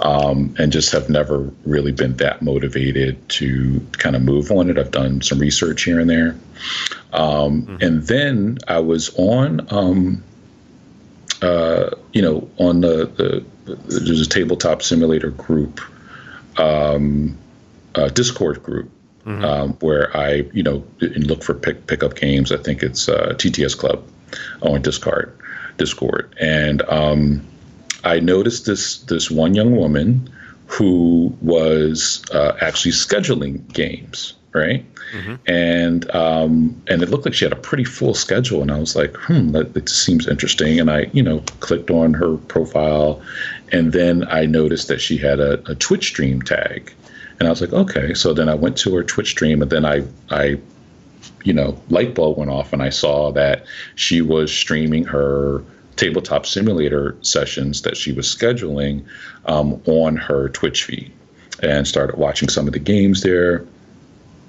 um, and just have never really been that motivated to kind of move on it. I've done some research here and there. Um, mm-hmm. And then I was on, um, uh, you know, on the, the, there's a tabletop simulator group, um, uh, Discord group mm-hmm. um, where I, you know, look for pick pickup games. I think it's uh, TTS Club on Discord, Discord, and um, I noticed this this one young woman who was uh, actually scheduling games, right? Mm-hmm. And um, and it looked like she had a pretty full schedule, and I was like, hmm, that, that seems interesting. And I, you know, clicked on her profile, and then I noticed that she had a, a Twitch stream tag, and I was like, okay. So then I went to her Twitch stream, and then I, I, you know, light bulb went off, and I saw that she was streaming her tabletop simulator sessions that she was scheduling um, on her Twitch feed, and started watching some of the games there.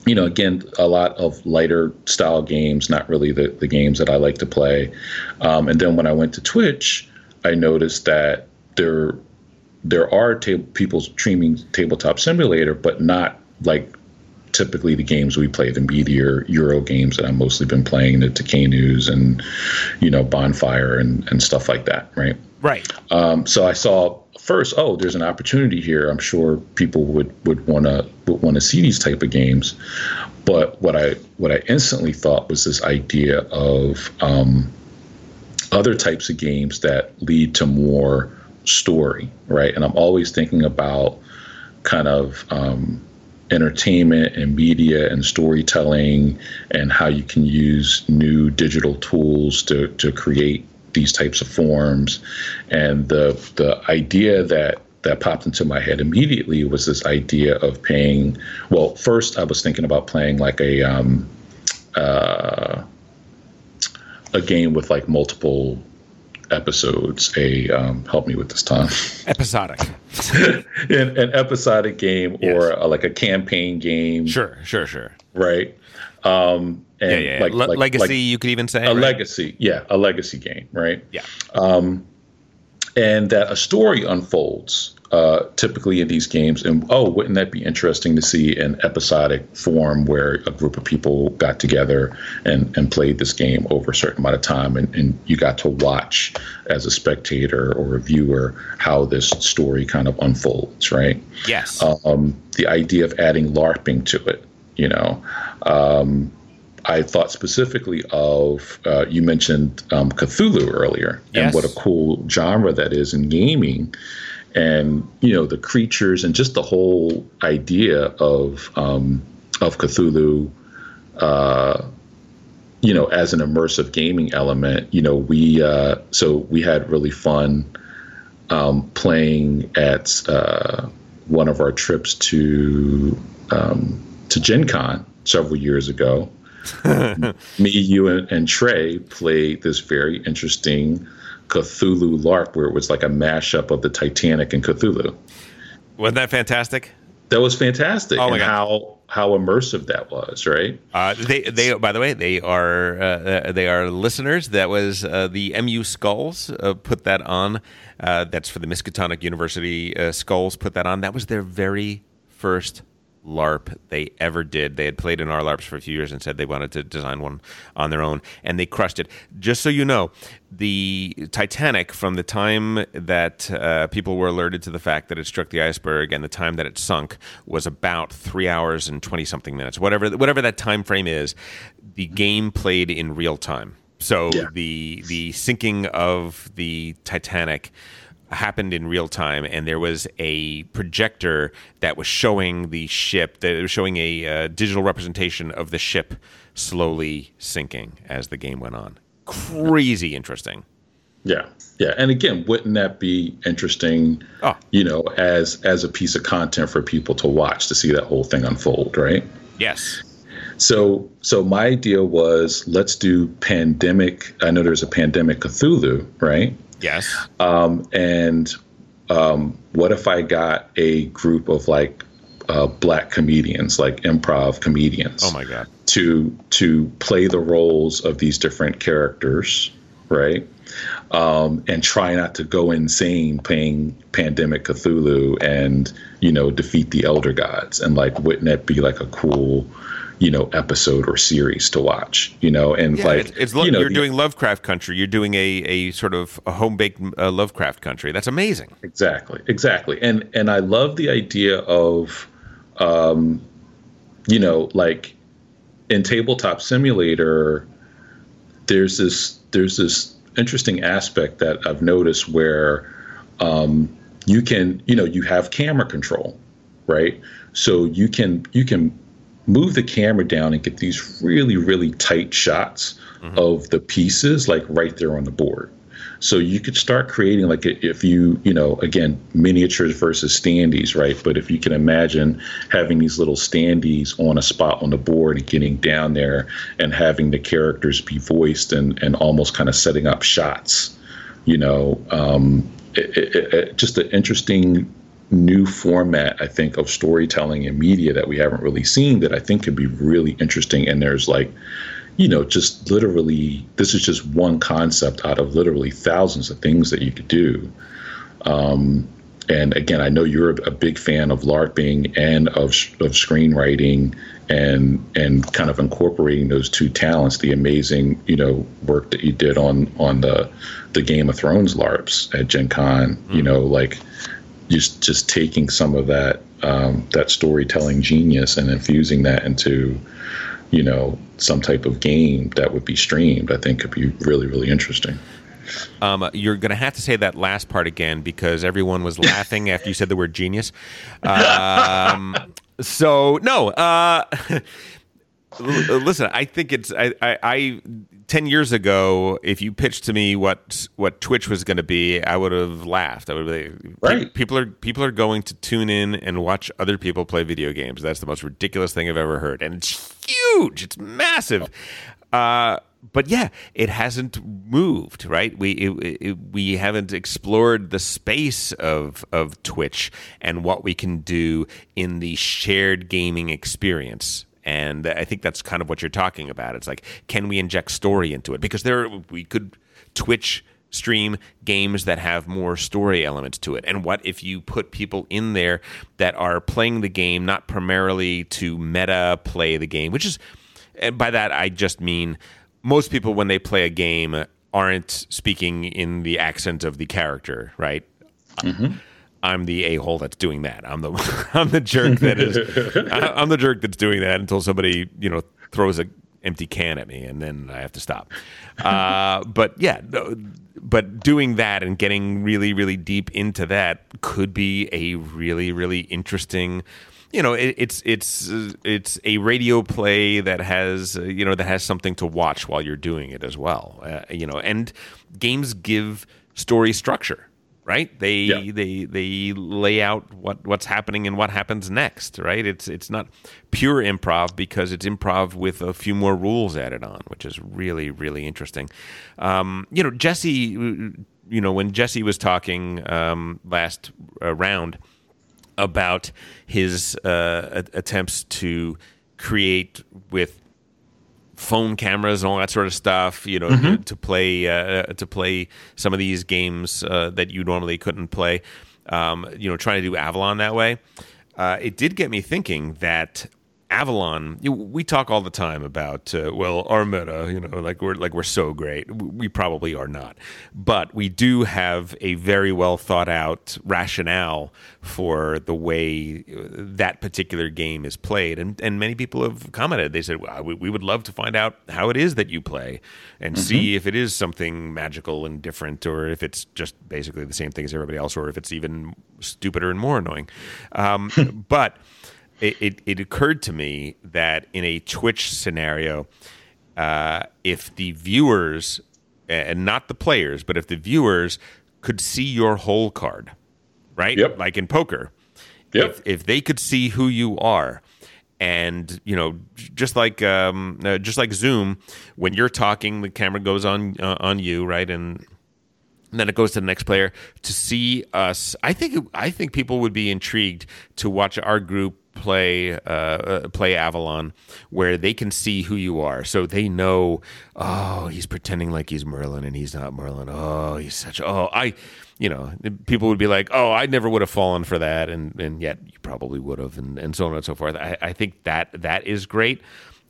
You know, again, a lot of lighter style games, not really the, the games that I like to play. Um, and then when I went to Twitch, I noticed that there there are ta- people streaming tabletop simulator, but not like typically the games we play, the Meteor Euro games that I've mostly been playing, the News and you know Bonfire and and stuff like that, right? Right. Um, so I saw first, oh, there's an opportunity here. I'm sure people would would want to would want to see these type of games. But what I what I instantly thought was this idea of um, other types of games that lead to more story, right? And I'm always thinking about kind of um, entertainment and media and storytelling and how you can use new digital tools to, to create these types of forms. And the the idea that that popped into my head immediately was this idea of paying. Well, first I was thinking about playing like a um, uh, a game with like multiple episodes a um, help me with this time *laughs* episodic. *laughs* An, an, episodic game yes. or a, like a campaign game. Sure sure sure. Right? Um and yeah, yeah. Like, Le- like, legacy like you could even say a right? legacy. Yeah a legacy game right? Yeah. Um and that a story unfolds uh, typically in these games. And oh, wouldn't that be interesting to see an episodic form where a group of people got together and, and played this game over a certain amount of time, and, and you got to watch as a spectator or a viewer how this story kind of unfolds, right? Yes. Um, the idea of adding LARPing to it, you know. Um, I thought specifically of uh, you mentioned um, Cthulhu earlier, yes. and what a cool genre that is in gaming and you know the creatures and just the whole idea of um, of Cthulhu, uh, you know, as an immersive gaming element. You know, we uh, so we had really fun um, playing at uh, one of our trips to um, to Gen Con several years ago. *laughs* Me, you, and, and Trey played this very interesting Cthulhu LARP where it was like a mashup of the Titanic and Cthulhu. Wasn't that fantastic? That was fantastic. Oh my and God. how how immersive that was, right? Uh, they they by the way they are uh, they are listeners. That was uh, the MU Skulls uh, put that on. Uh, that's for the Miskatonic University uh, Skulls put that on. That was their very first LARP they ever did. They had played in our LARPs for a few years and said they wanted to design one on their own, and they crushed it. Just so you know, the Titanic, from the time that uh, people were alerted to the fact that it struck the iceberg and the time that it sunk, was about three hours and twenty something minutes. Whatever whatever that time frame is, the game played in real time. So yeah. the the sinking of the Titanic happened in real time, and there was a projector that was showing the ship, that was showing a uh, digital representation of the ship slowly sinking as the game went on. Crazy interesting. Yeah, yeah, and again, wouldn't that be interesting? Oh. You know, as as a piece of content for people to watch to see that whole thing unfold, right? Yes. So, so my idea was let's do pandemic. I know there's a pandemic Cthulhu, right? Yes. Um, and um, what if I got a group of like uh, black comedians, like improv comedians? Oh my god! To to play the roles of these different characters, right? Um, and try not to go insane playing pandemic Cthulhu and you know defeat the elder gods and like wouldn't that be like a cool you know episode or series to watch you know and yeah, like it's, it's you know, you're doing lovecraft country you're doing a, a sort of a home baked uh, lovecraft country. That's amazing. Exactly exactly. And and i love the idea of um you know like in tabletop simulator there's this there's this interesting aspect that i've noticed where um you can you know you have camera control right? So you can you can move the camera down and get these really really tight shots mm-hmm. of the pieces like right there on the board so you could start creating like if you you know again miniatures versus standees right but if you can imagine having these little standees on a spot on the board and getting down there and having the characters be voiced and and almost kind of setting up shots you know um, it, it, it, just an interesting new format, I think, of storytelling and media that we haven't really seen that I think could be really interesting. And there's like, you know, just literally, this is just one concept out of literally thousands of things that you could do. Um, and again, I know you're a, big fan of LARPing and of, of screenwriting and and kind of incorporating those two talents, the amazing you know work that you did on on the the Game of Thrones LARPs at Gen Con. Mm-hmm. You know, like just just taking some of that um, that storytelling genius and infusing that into you know some type of game that would be streamed i think could be really really interesting um, you're going to have to say that last part again because everyone was *laughs* laughing after you said the word genius. Um, so no, uh, *laughs* listen, I think it's I, I, I 10 years ago, if you pitched to me what what Twitch was going to be, I would have laughed. I would be right. people are people are going to tune in and watch other people play video games. That's the most ridiculous thing I've ever heard. And it's huge. It's massive. Uh, but yeah, it hasn't moved, right? We it, it, we haven't explored the space of of Twitch and what we can do in the shared gaming experience and I think that's kind of what you're talking about. It's like, can we inject story into it? Because there, we could Twitch stream games that have more story elements to it? And what if you put people in there that are playing the game not primarily to meta play the game, which is, by that I just mean most people when they play a game aren't speaking in the accent of the character, right? Mm-hmm. I'm the a hole that's doing that. I'm the *laughs* I'm the jerk that is I'm the jerk that's doing that until somebody you know throws a empty can at me and then I have to stop. Uh, *laughs* but yeah, but doing that and getting really really deep into that could be a really really interesting you know it, it's it's it's a radio play that has uh, you know that has something to watch while you're doing it as well uh, you know and games give story structure right? They yeah. they they lay out what what's happening and what happens next right? It's it's not pure improv because it's improv with a few more rules added on which is really really interesting. Um, you know jesse you know when jesse was talking um, last uh, round about his uh, attempts to create with phone cameras and all that sort of stuff. You know, mm-hmm. to, to, play uh, to play some of these games uh, that you normally couldn't play. Um, you know, trying to do Avalon that way. Uh, it did get me thinking that Avalon, we talk all the time about uh, well, our meta, you know, like we're like we're so great. We probably are not, but we do have a very well thought out rationale for the way uh, that particular game is played, and and many people have commented. They said, well, we, we would love to find out how it is that you play, and mm-hmm. see if it is something magical and different, or if it's just basically the same thing as everybody else, or if it's even stupider and more annoying. Um, *laughs* but it, it, it, occurred to me that in a Twitch scenario, uh, if the viewers, and not the players, but if the viewers could see your whole card, right? Yep. Like in poker, yep. if, if they could see who you are, and you know, just like um, uh, just like Zoom, when you're talking, the camera goes on uh, on you, right? And and then it goes to the next player to see us. I think I think people would be intrigued to watch our group play uh, uh, play Avalon, where they can see who you are, so they know. Oh, he's pretending like he's Merlin, and he's not Merlin. Oh, he's such. Oh, I, you know, people would be like, oh, I never would have fallen for that, and and yet you probably would have, and and so on and so forth. I, I think that that is great.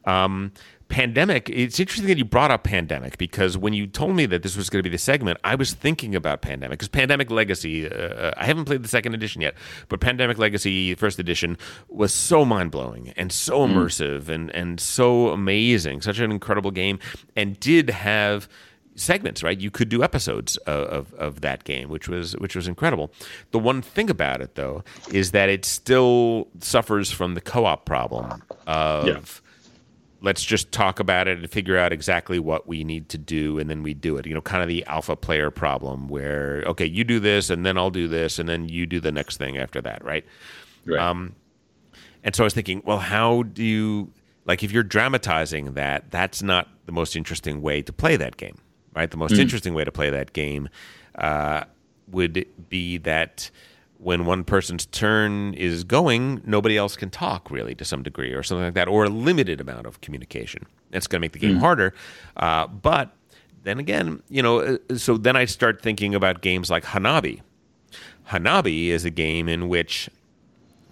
Um, pandemic it's interesting that you brought up pandemic because when you told me that this was going to be the segment i was thinking about pandemic because pandemic legacy uh, i haven't played the second edition yet but pandemic legacy first edition was so mind-blowing and so mm. immersive mm. and, and so amazing such an incredible game and did have segments right you could do episodes of, of, of, that game which was which was incredible the one thing about it though is that it still suffers from the co-op problem of let's just talk about it and figure out exactly what we need to do and then we do it you know kind of the alpha player problem where okay you do this and then i'll do this and then you do the next thing after that right, right. Um, and so i was thinking well how do you like if you're dramatizing that that's not the most interesting way to play that game right the most mm. interesting way to play that game uh, would be that when one person's turn is going, nobody else can talk really to some degree or something like that, or a limited amount of communication. That's going to make the game mm. harder. Uh, but then again, you know, uh, so then I start thinking about games like Hanabi. Hanabi is a game in which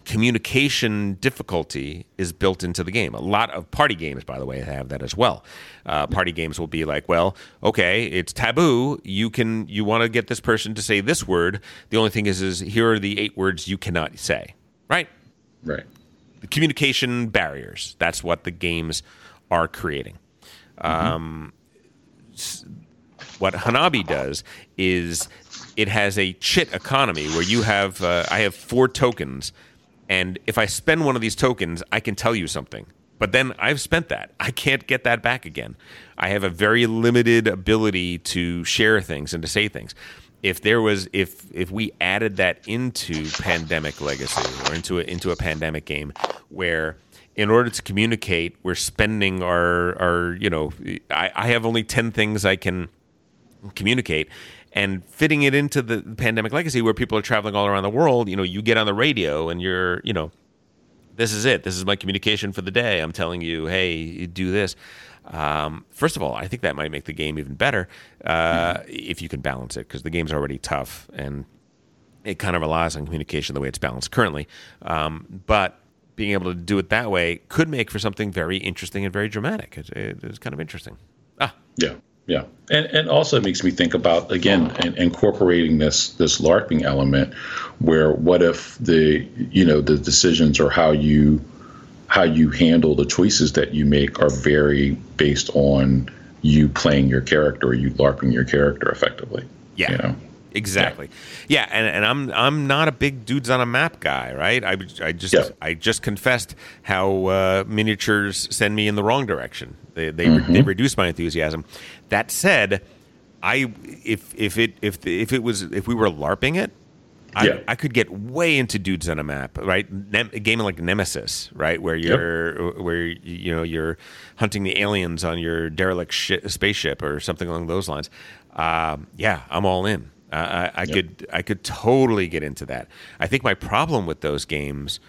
communication difficulty is built into the game. A lot of party games, by the way, have that as well. Uh, party games will be like, well, okay, it's taboo. You can you want to get this person to say this word. The only thing is, is here are the eight words you cannot say. Right. Right. The communication barriers. That's what the games are creating. Mm-hmm. Um, what Hanabi does is it has a chit economy where you have uh, I have four tokens and if I spend one of these tokens, I can tell you something. But then I've spent that. I can't get that back again. I have a very limited ability to share things and to say things. If there was if if we added that into Pandemic Legacy or into a, into a pandemic game where in order to communicate, we're spending our our you know I, I have only ten things I can communicate and fitting it into the pandemic legacy where people are traveling all around the world you know you get on the radio and you're you know this is it this is my communication for the day i'm telling you hey do this Um, first of all, I think that might make the game even better uh, mm-hmm. if you can balance it because the game's already tough and it kind of relies on communication the way it's balanced currently. Um, but being able to do it that way could make for something very interesting and very dramatic. It, it, it's kind of interesting. Ah, yeah, yeah, and and also it makes me think about again incorporating this this LARPing element, where what if the you know the decisions or how you how you handle the choices that you make are very based on you playing your character or you LARPing your character effectively. Yeah. You know? Exactly. Yeah, yeah and, and I'm I'm not a big dudes on a map guy, right? I, I just yeah. I just confessed how uh, miniatures send me in the wrong direction. They they, mm-hmm. they reduce my enthusiasm. That said, I if if it if if it was if we were larping it, I, yeah. I could get way into dudes on a map, right? Nem- a game like Nemesis, right, where you're yep. where you know you're hunting the aliens on your derelict sh- spaceship or something along those lines. Um, yeah, I'm all in. Uh, I, I yep. could I could totally get into that. I think my problem with those games,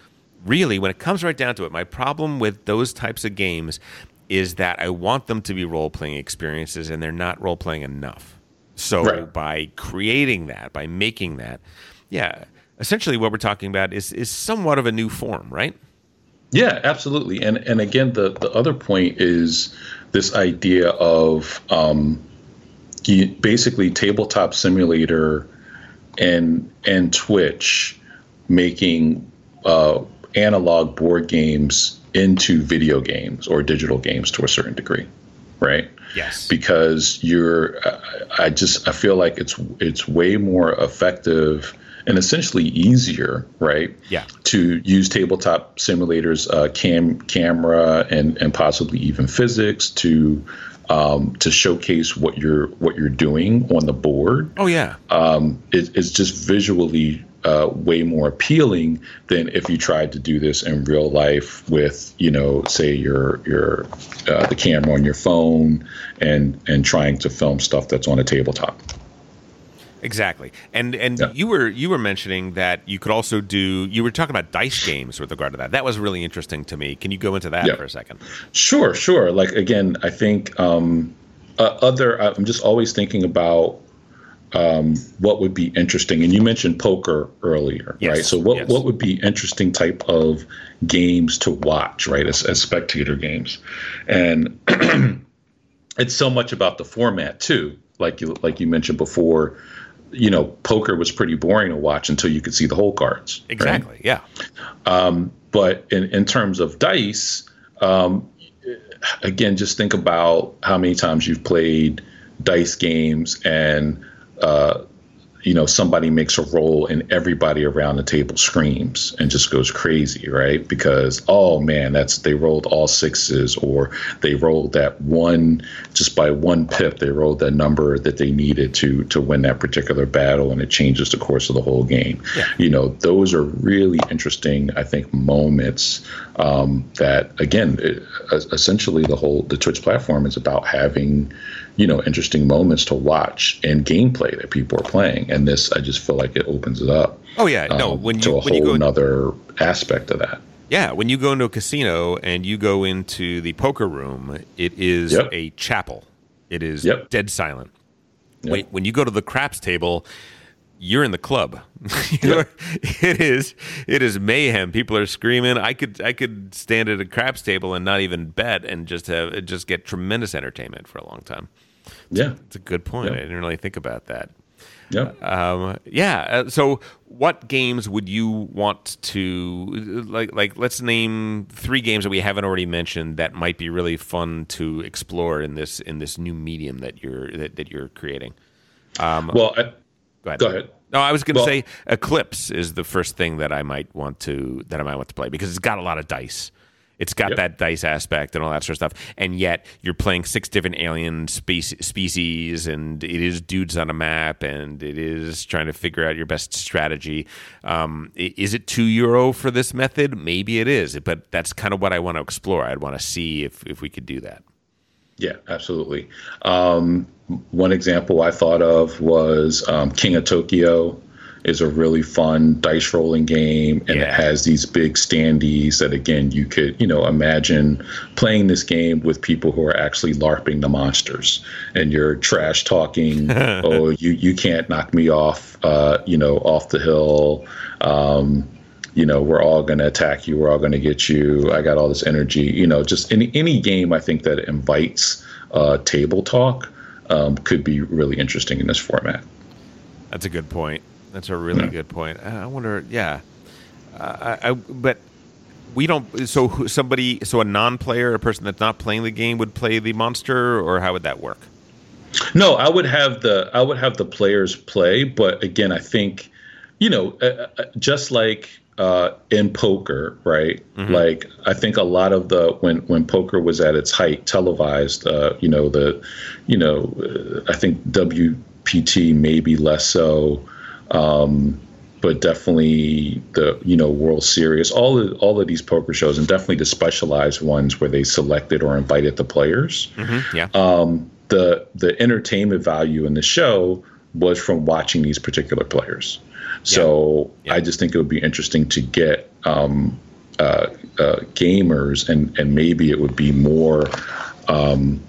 really, when it comes right down to it, my problem with those types of games is that I want them to be role playing experiences, and they're not role playing enough. So right. by creating that, by making that, yeah, essentially what we're talking about is is somewhat of a new form, right? Yeah, absolutely. And and again, the the other point is this idea of um, basically tabletop simulator and and Twitch making uh, analog board games into video games or digital games to a certain degree, right? Yes. Because you're, I just I feel like it's it's way more effective and essentially easier, right? Yeah. To use tabletop simulators, uh, cam camera, and and possibly even physics to um, to showcase what you're what you're doing on the board. Oh yeah, um, it, it's just visually uh, way more appealing than if you tried to do this in real life with you know say your your uh, the camera on your phone and and trying to film stuff that's on a tabletop. Exactly, and and yeah. you were you were mentioning that you could also do. You were talking about dice games with regard to that. That was really interesting to me. Can you go into that yeah. for a second? Sure, sure. Like again, I think um, uh, other. I'm just always thinking about um, what would be interesting. And you mentioned poker earlier, yes. right? So what yes. what would be interesting type of games to watch, right? As, as spectator games, and *clears throat* it's so much about the format too. Like you like you mentioned before you know, poker was pretty boring to watch until you could see the hole cards. Exactly. Right? Yeah. Um, but in, in terms of dice, um, again, just think about how many times you've played dice games and uh, you know somebody makes a roll and everybody around the table screams and just goes crazy right because oh man that's they rolled all sixes or they rolled that one just by one pip they rolled that number that they needed to to win that particular battle and it changes the course of the whole game yeah. you know those are really interesting i think moments um, that again it, essentially the whole the twitch platform is about having you know interesting moments to watch and gameplay that people are playing and this i just feel like it opens it up oh yeah no um, when you to a when whole you go another aspect of that yeah when you go into a casino and you go into the poker room it is yep. a chapel it is yep. dead silent yep. when you go to the craps table you're in the club. *laughs* you know, it is it is mayhem. People are screaming. I could I could stand at a craps table and not even bet and just have just get tremendous entertainment for a long time. Yeah, it's a good point. I didn't really think about that. Yeah. Um, yeah. Uh, so, what games would you want to like? Like, let's name three games that we haven't already mentioned that might be really fun to explore in this in this new medium that you're that, that you're creating. Um, well, I, go ahead. Go ahead. No, I was going to well, say Eclipse is the first thing that I might want to that I might want to play because it's got a lot of dice. It's got yep. that dice aspect and all that sort of stuff. And yet you're playing six different alien spe- species, and it is dudes on a map, and it is trying to figure out your best strategy. Um, is it two euro for this method? Maybe it is, but that's kind of what I want to explore. I'd want to see if if we could do that. Yeah, absolutely. Um, one example I thought of was um, King of Tokyo is a really fun dice rolling game, and yeah. it has these big standees that again you could you know imagine playing this game with people who are actually larping the monsters, and you're trash talking. *laughs* oh, you you can't knock me off, uh, you know, off the hill. Um, you know, we're all going to attack you. We're all going to get you. I got all this energy. You know, just any any game I think that invites uh, table talk um, could be really interesting in this format. That's a good point. That's a really yeah. good point. I wonder, yeah, uh, I, I, but we don't. So somebody, so a non-player, a person that's not playing the game, would play the monster, or how would that work? No, I would have the I would have the players play, but again, I think you know, uh, uh just like uh, in poker, right? Mm-hmm. Like I think a lot of the when when poker was at its height, televised, uh, you know the, you know, uh, I think WPT maybe less so, um, but definitely the you know World Series, all of all of these poker shows, and definitely the specialized ones where they selected or invited the players. Mm-hmm. Yeah. Um, the the entertainment value in the show was from watching these particular players. So yeah. Yeah. I just think it would be interesting to get um, uh, uh, gamers, and and maybe it would be more um,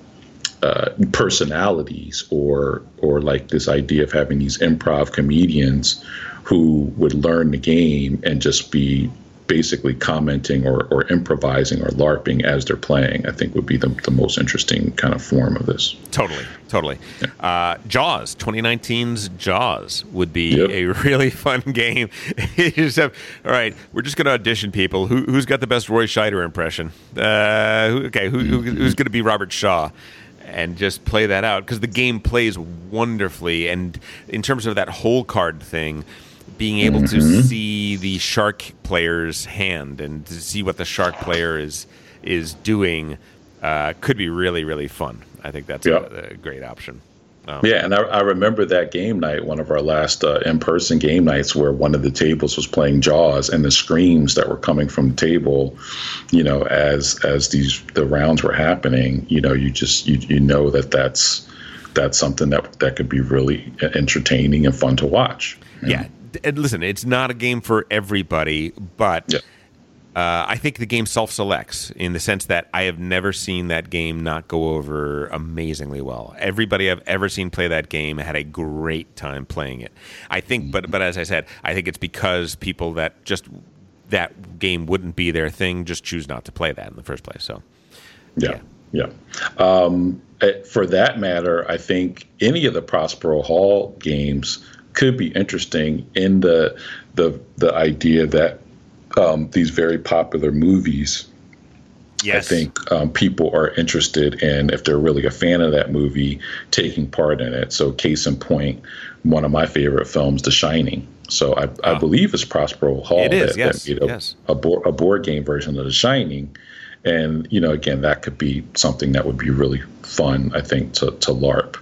uh, personalities, or or like this idea of having these improv comedians who would learn the game and just be basically commenting or, or improvising or LARPing as they're playing, I think would be the, the most interesting kind of form of this. Totally, totally. Yeah. Uh, Jaws, 2019's Jaws would be yep. a *laughs* really fun game. *laughs* you just have, all right, we're just going to audition people. Who, has got the best Roy Scheider impression? Uh, okay, who, who, who's going to be Robert Shaw? And just play that out because the game plays wonderfully. And in terms of that hole card thing, being able mm-hmm. to see the shark player's hand and to see what the shark player is is doing uh, could be really really fun. I think that's a, a, great option. Um, yeah, and I, I, remember that game night, one of our last uh, in-person game nights, where one of the tables was playing Jaws, and the screams that were coming from the table, you know, as as these the rounds were happening, you know, you just you you know that that's that's something that that could be really entertaining and fun to watch. Yeah, and listen, it's not a game for everybody, but yeah. Uh, I think the game self selects in the sense that I have never seen that game not go over amazingly well. Everybody I've ever seen play that game had a great time playing it. I think, but but as I said, I think it's because people that just that game wouldn't be their thing just choose not to play that in the first place. So, yeah. yeah. yeah. Um, eh, for that matter, I think any of the Prospero Hall games could be interesting in the the the idea that um, these very popular movies. Yes. I think um, people are interested in if they're really a fan of that movie, taking part in it. So, case in point, one of my favorite films, The Shining. So, I, I believe it's Prospero Hall it is, that, yes, that made a, yes. a, board, a board game version of The Shining. And, you know, again, that could be something that would be really fun, I think, to, to LARP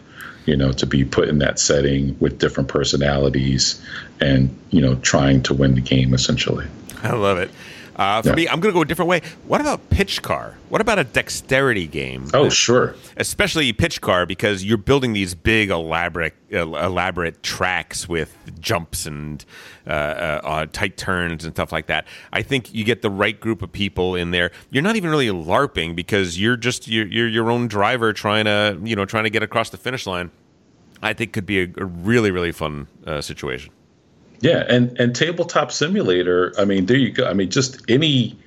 you know, to be put in that setting with different personalities and, you know, trying to win the game essentially. *laughs* I love it. Uh, for yeah. me, I'm going to go a different way. What about pitch car? What about a dexterity game? Oh, sure. Especially pitch car because you're building these big, elaborate, uh, elaborate tracks with jumps and uh, uh, uh, tight turns and stuff like that. I think you get the right group of people in there. You're not even really larping because you're just you're, you're your own driver trying to you know trying to get across the finish line. I think could be a, a really really fun uh, situation. Yeah, and and tabletop simulator. I mean, there you go. I mean, just any,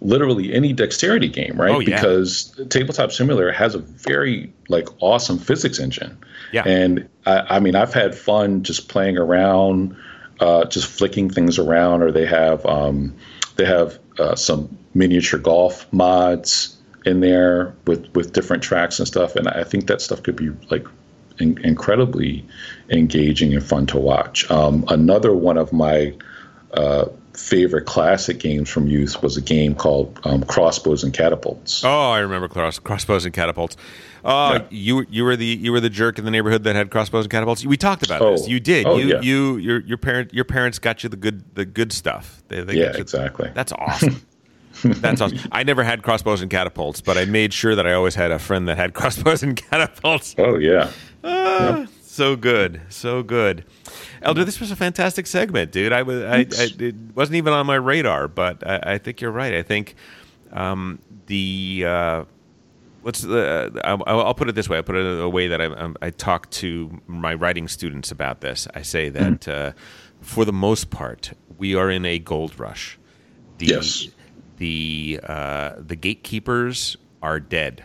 literally any dexterity game, right? Oh, yeah. Because tabletop simulator has a very like awesome physics engine. Yeah. And I, I mean, I've had fun just playing around, uh, just flicking things around, or they have um, they have uh, some miniature golf mods in there with with different tracks and stuff. And I think that stuff could be like in, incredibly engaging and fun to watch. Um, another one of my uh, favorite classic games from youth was a game called um, Crossbows and Catapults. Oh, I remember cross, Crossbows and Catapults. Oh, yeah. you you were the you were the jerk in the neighborhood that had crossbows and catapults. We talked about oh. this. You did. Oh, you yeah. you your your parent your parents got you the good the good stuff. They, they yeah, exactly. That's awesome. *laughs* That's awesome. I never had crossbows and catapults, but I made sure that I always had a friend that had *laughs* crossbows and catapults. Oh yeah. Yep. So good, so good. Elder, this was a fantastic segment, dude. I was, I, I, it wasn't even on my radar, but I, I think you're right. I think um, the uh, let's. Uh, I'll, I'll, put it this way. I put it in a way that I, I, talk to my writing students about this. I say that mm-hmm. uh, for the most part, we are in a gold rush. The, yes. The uh, the gatekeepers are dead.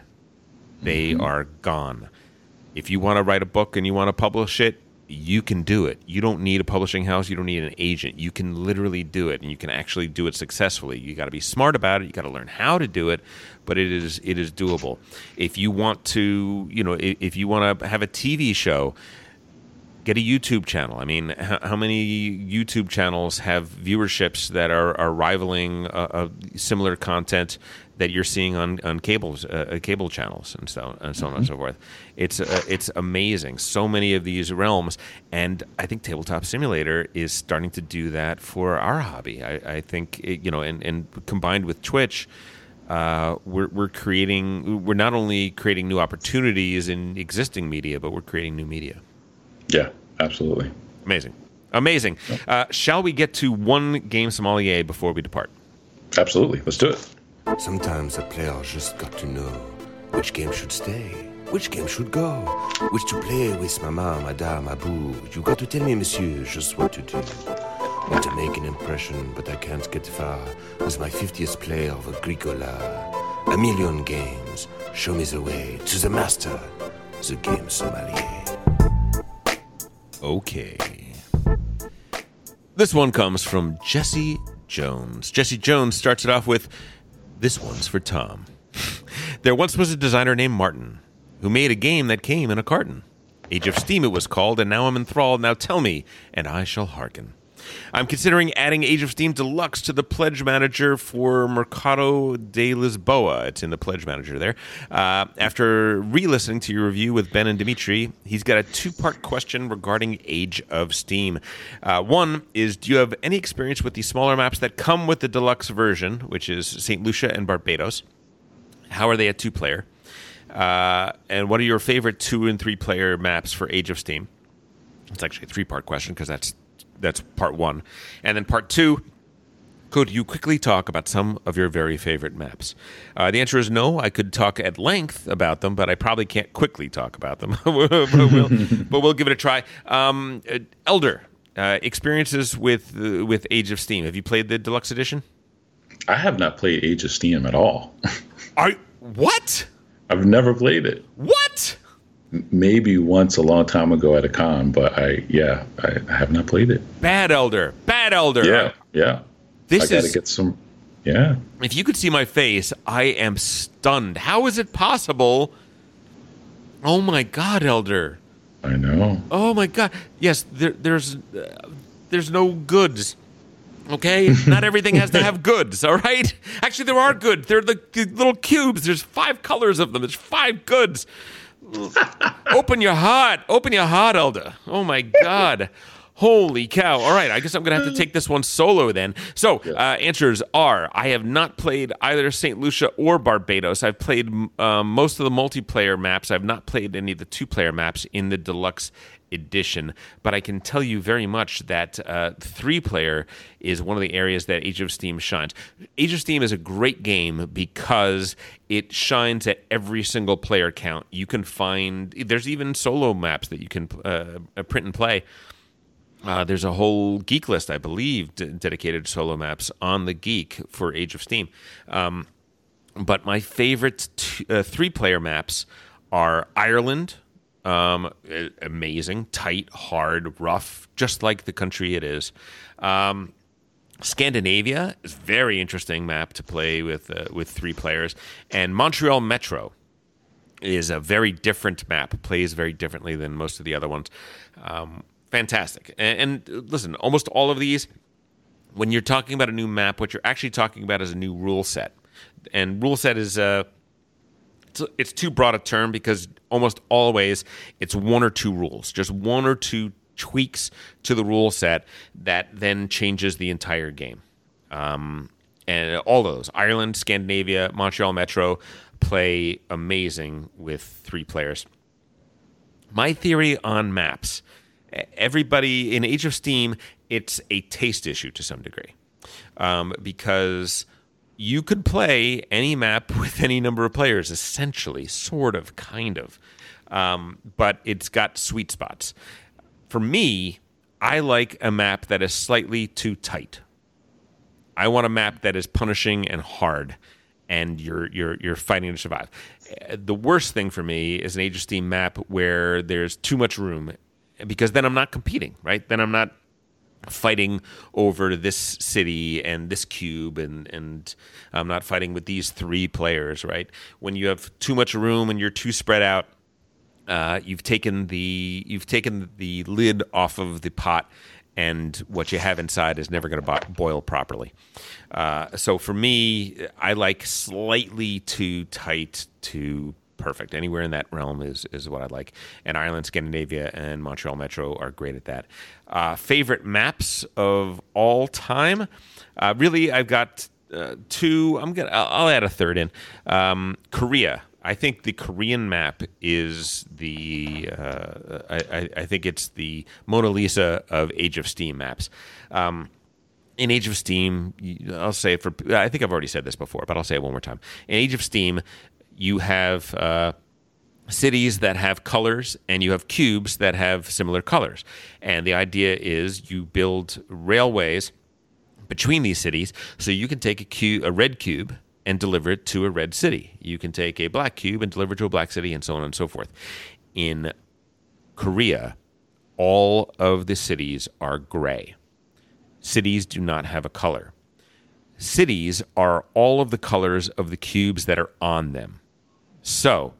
They mm-hmm. are gone. If you want to write a book and you want to publish it, you can do it. You don't need a publishing house. You don't need an agent. You can literally do it, and you can actually do it successfully. You got to be smart about it. You got to learn how to do it, but it is it is doable. If you want to, you know, if you want to have a TV show, get a YouTube channel. I mean, how, many YouTube channels have viewerships that are, are rivaling uh, similar content that you're seeing on on cables, uh, uh cable channels, and so and so on and so forth. It's uh, it's amazing. So many of these realms, and I think Tabletop Simulator is starting to do that for our hobby. I, I think it, you know, and and combined with Twitch. Uh, we're, we're creating we're not only creating new opportunities in existing media but we're creating new media yeah absolutely amazing amazing uh, shall we get to one game sommelier before we depart absolutely let's do it Sometimes a player just got to know which game should stay, which game should go, which to play with mama, madame, abou. You got to tell me, monsieur, just what to do. Want to make an impression, but I can't get far with my 50th play of Agricola. A million games, show me the way to the master, the game sommelier. Okay. This one comes from Jesse Jones. Jesse Jones starts it off with this one's for Tom. *laughs* there once was a designer named Martin who made a game that came in a carton. Age of Steam it was called, and now I'm enthralled. Now tell me, and I shall hearken. I'm considering adding Age of Steam Deluxe to the Pledge Manager for Mercado de Lisboa. It's in the Pledge Manager there. Uh, after re listening to your review with Ben and Dimitri, he's got a two part question regarding Age of Steam. Uh, one is Do you have any experience with the smaller maps that come with the deluxe version, which is St. Lucia and Barbados? How are they a two player? Uh, and what are your favorite two and three player maps for Age of Steam? It's actually a three part question because that's that's part one, and then part two. Could you quickly talk about some of your very favorite maps? Uh, the answer is no. I could talk at length about them, but I probably can't quickly talk about them. *laughs* but, we'll, but, we'll, give it a try. Um, uh, Elder, uh, experiences with uh, with Age of Steam. Have you played the deluxe edition? I have not played Age of Steam at all. Are what? I've never played it. What? Maybe once a long time ago at a con, but I yeah, I, I have not played it. Bad Elder, bad Elder. Yeah, yeah. This is. I gotta get some. Yeah. If you could see my face, I am stunned. How is it possible? Oh my God, Elder. I know. Oh my God. Yes, there, there's uh, there's no goods. Okay, *laughs* not everything has to have goods. All right. Actually, there are good. They're the, the little cubes. There's five colors of them. There's five goods. Open your heart. Open your heart, Elder. Oh my God. Holy cow. All right, I guess I'm going to have to take this one solo then. So, uh, answers are I have not played either St. Lucia or Barbados. I've played um, most of the multiplayer maps. I've not played any of the two player maps in the deluxe edition. But I can tell you very much that uh, three player is one of the areas that Age of Steam shines. Age of Steam is a great game because it shines at every single player count. You can find, there's even solo maps that you can uh, print and play. Uh, there's a whole geek list, I believe, d- dedicated to solo maps on the Geek for Age of Steam. Um, but my favorite t- uh, three player maps are Ireland, um, amazing, tight, hard, rough, just like the country it is. Um, Scandinavia is very interesting map to play with uh, with three players, and Montreal Metro is a very different map. Plays very differently than most of the other ones. Um, fantastic, and, and listen, almost all of these, when you're talking about a new map, what you're actually talking about is a new rule set, and rule set is uh, it's, it's too broad a term because almost always it's one or two rules, just one or two tweaks to the rule set that then changes the entire game. Um, and all those Ireland, Scandinavia, Montreal Metro play amazing with three players. My theory on maps, everybody in Age of Steam, it's a taste issue to some degree um, because you could play any map *laughs* with any number of players, essentially, sort of, kind of, um, but it's got sweet spots. For me, I like a map that is slightly too tight. I want a map that is punishing and hard, and you're you're you're fighting to survive. The worst thing for me is an Age of Steam map where there's too much room, because then I'm not competing, right? Then I'm not fighting over this city and this cube and and I'm not fighting with these three players, right? When you have too much room and you're too spread out, uh, you've taken the you've taken the lid off of the pot and what you have inside is never going to boil properly. Uh, so for me, I like slightly too tight to perfect. Anywhere in that realm is is what I like. And Ireland, Scandinavia, and Montreal Metro are great at that. Uh, favorite maps of all time? Uh, really, I've got uh, two. I'm gonna. I'll, I'll, add a third in. Um, Korea. I think the Korean map is the. Uh, I, I, think it's the Mona Lisa of Age of Steam maps. Um, in Age of Steam, I'll say it for. I think I've already said this before, but I'll say it one more time. In Age of Steam, you have uh, cities that have colors and you have cubes that have similar colors. And the idea is you build railways between these cities so you can take a cube, a red cube and deliver it to a red city. You can take a black cube and deliver it to a black city and so on and so forth. In Korea, all of the cities are gray. Cities do not have a color. Cities are all of the colors of the cubes that are on them. So,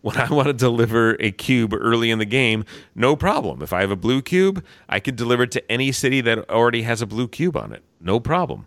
when I want to deliver a cube early in the game, no problem. If I have a blue cube, I could deliver it to any city that already has a blue cube on it. No problem.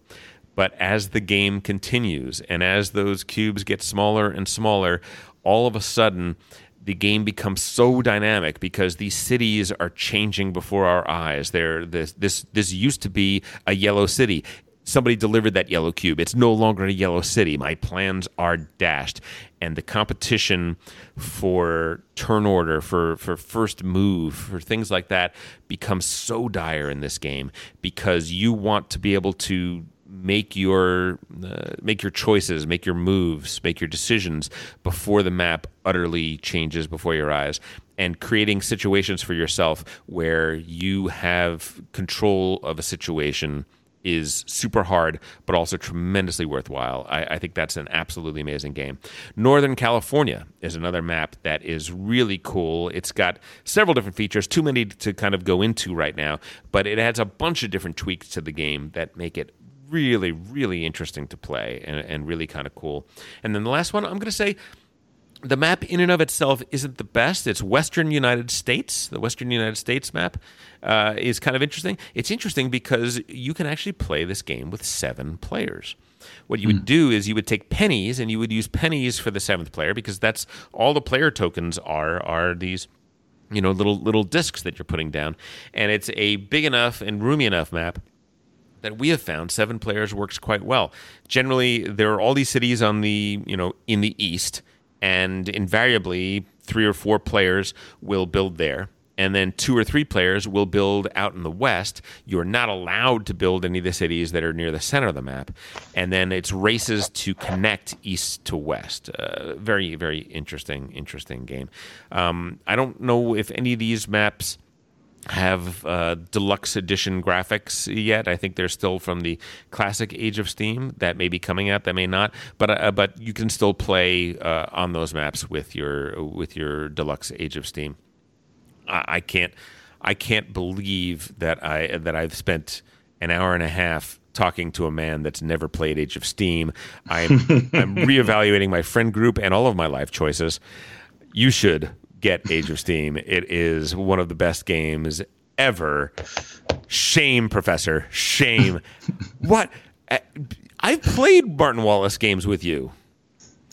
But as the game continues and as those cubes get smaller and smaller, all of a sudden, the game becomes so dynamic because these cities are changing before our eyes. They're, this, this, this used to be a yellow city somebody delivered that yellow cube. It's no longer a yellow city. My plans are dashed. And the competition for turn order, for, for first move, for things like that becomes so dire in this game because you want to be able to make your uh, make your choices, make your moves, make your decisions before the map utterly changes before your eyes and creating situations for yourself where you have control of a situation is super hard, but also tremendously worthwhile. I, I, think that's an absolutely amazing game. Northern California is another map that is really cool. It's got several different features, too many to kind of go into right now, but it adds a bunch of different tweaks to the game that make it really, really interesting to play and, and really kind of cool. And then the last one, I'm going to say the map in and of itself isn't the best. It's Western United States. The Western United States map uh, is kind of interesting. It's interesting because you can actually play this game with seven players. What you would hmm. do is you would take pennies and you would use pennies for the seventh player because that's all the player tokens are are these you know little little discs that you're putting down and it's a big enough and roomy enough map that we have found seven players works quite well. Generally, there are all these cities on the you know in the east, and invariably three or four players will build there and then two or three players will build out in the west. You're not allowed to build any of the cities that are near the center of the map, and then it's races to connect east to west. Uh, very, very interesting, interesting game. Um, I don't know if any of these maps have uh, deluxe edition graphics yet. I think they're still from the classic Age of Steam. That may be coming out. That may not. But uh, but you can still play uh, on those maps with your with your deluxe Age of Steam. I, I can't I can't believe that I that I've spent an hour and a half talking to a man that's never played Age of Steam. I'm *laughs* I'm reevaluating my friend group and all of my life choices. You should get Age of Steam. It is one of the best games ever. Shame, Professor. Shame. *laughs* what? I've played Martin Wallace games with you.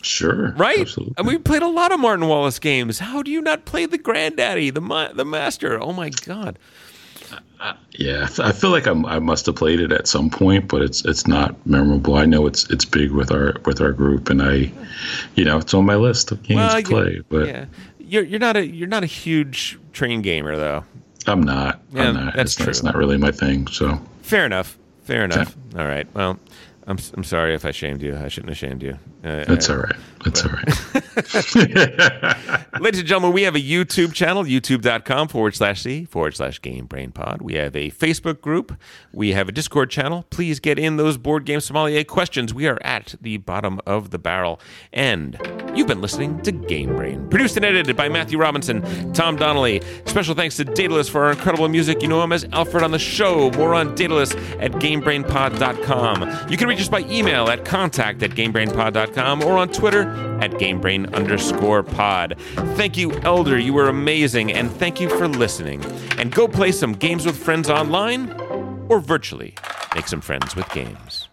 Sure. Right? Absolutely. And we played a lot of Martin Wallace games. How do you not play the granddaddy, the ma- the master? Oh my god. Uh, yeah, I feel like I'm, i must have played it at some point, but it's it's not memorable. I know it's it's big with our with our group, and I, you know, it's on my list of games well, to play. But yeah, you're you're not a you're not a huge train gamer though. I'm not. Yeah, I'm not. that's it's, true. not really my thing. So Fair enough. Fair enough. All right. Well, I'm I'm sorry if I shamed you. I shouldn't have shamed you. Uh, that's all right. That's all right. *laughs* Ladies and gentlemen, we have a YouTube channel, youtube.com forward slash C forward slash Game Brain Pod. We have a Facebook group. We have a Discord channel. Please get in those board game sommelier questions. We are at the bottom of the barrel. And you've been listening to Game Brain, produced and edited by Matthew Robinson, Tom Donnelly. Special thanks to Daedalus for our incredible music. You know him as Alfred on the show. More on Daedalus at GameBrainPod.com. You can reach us by email at contact at GameBrainPod.com or on Twitter at GameBrain underscore pod. Thank you, Elder. You were amazing. And thank you for listening. And go play some games with friends online or virtually make some friends with games.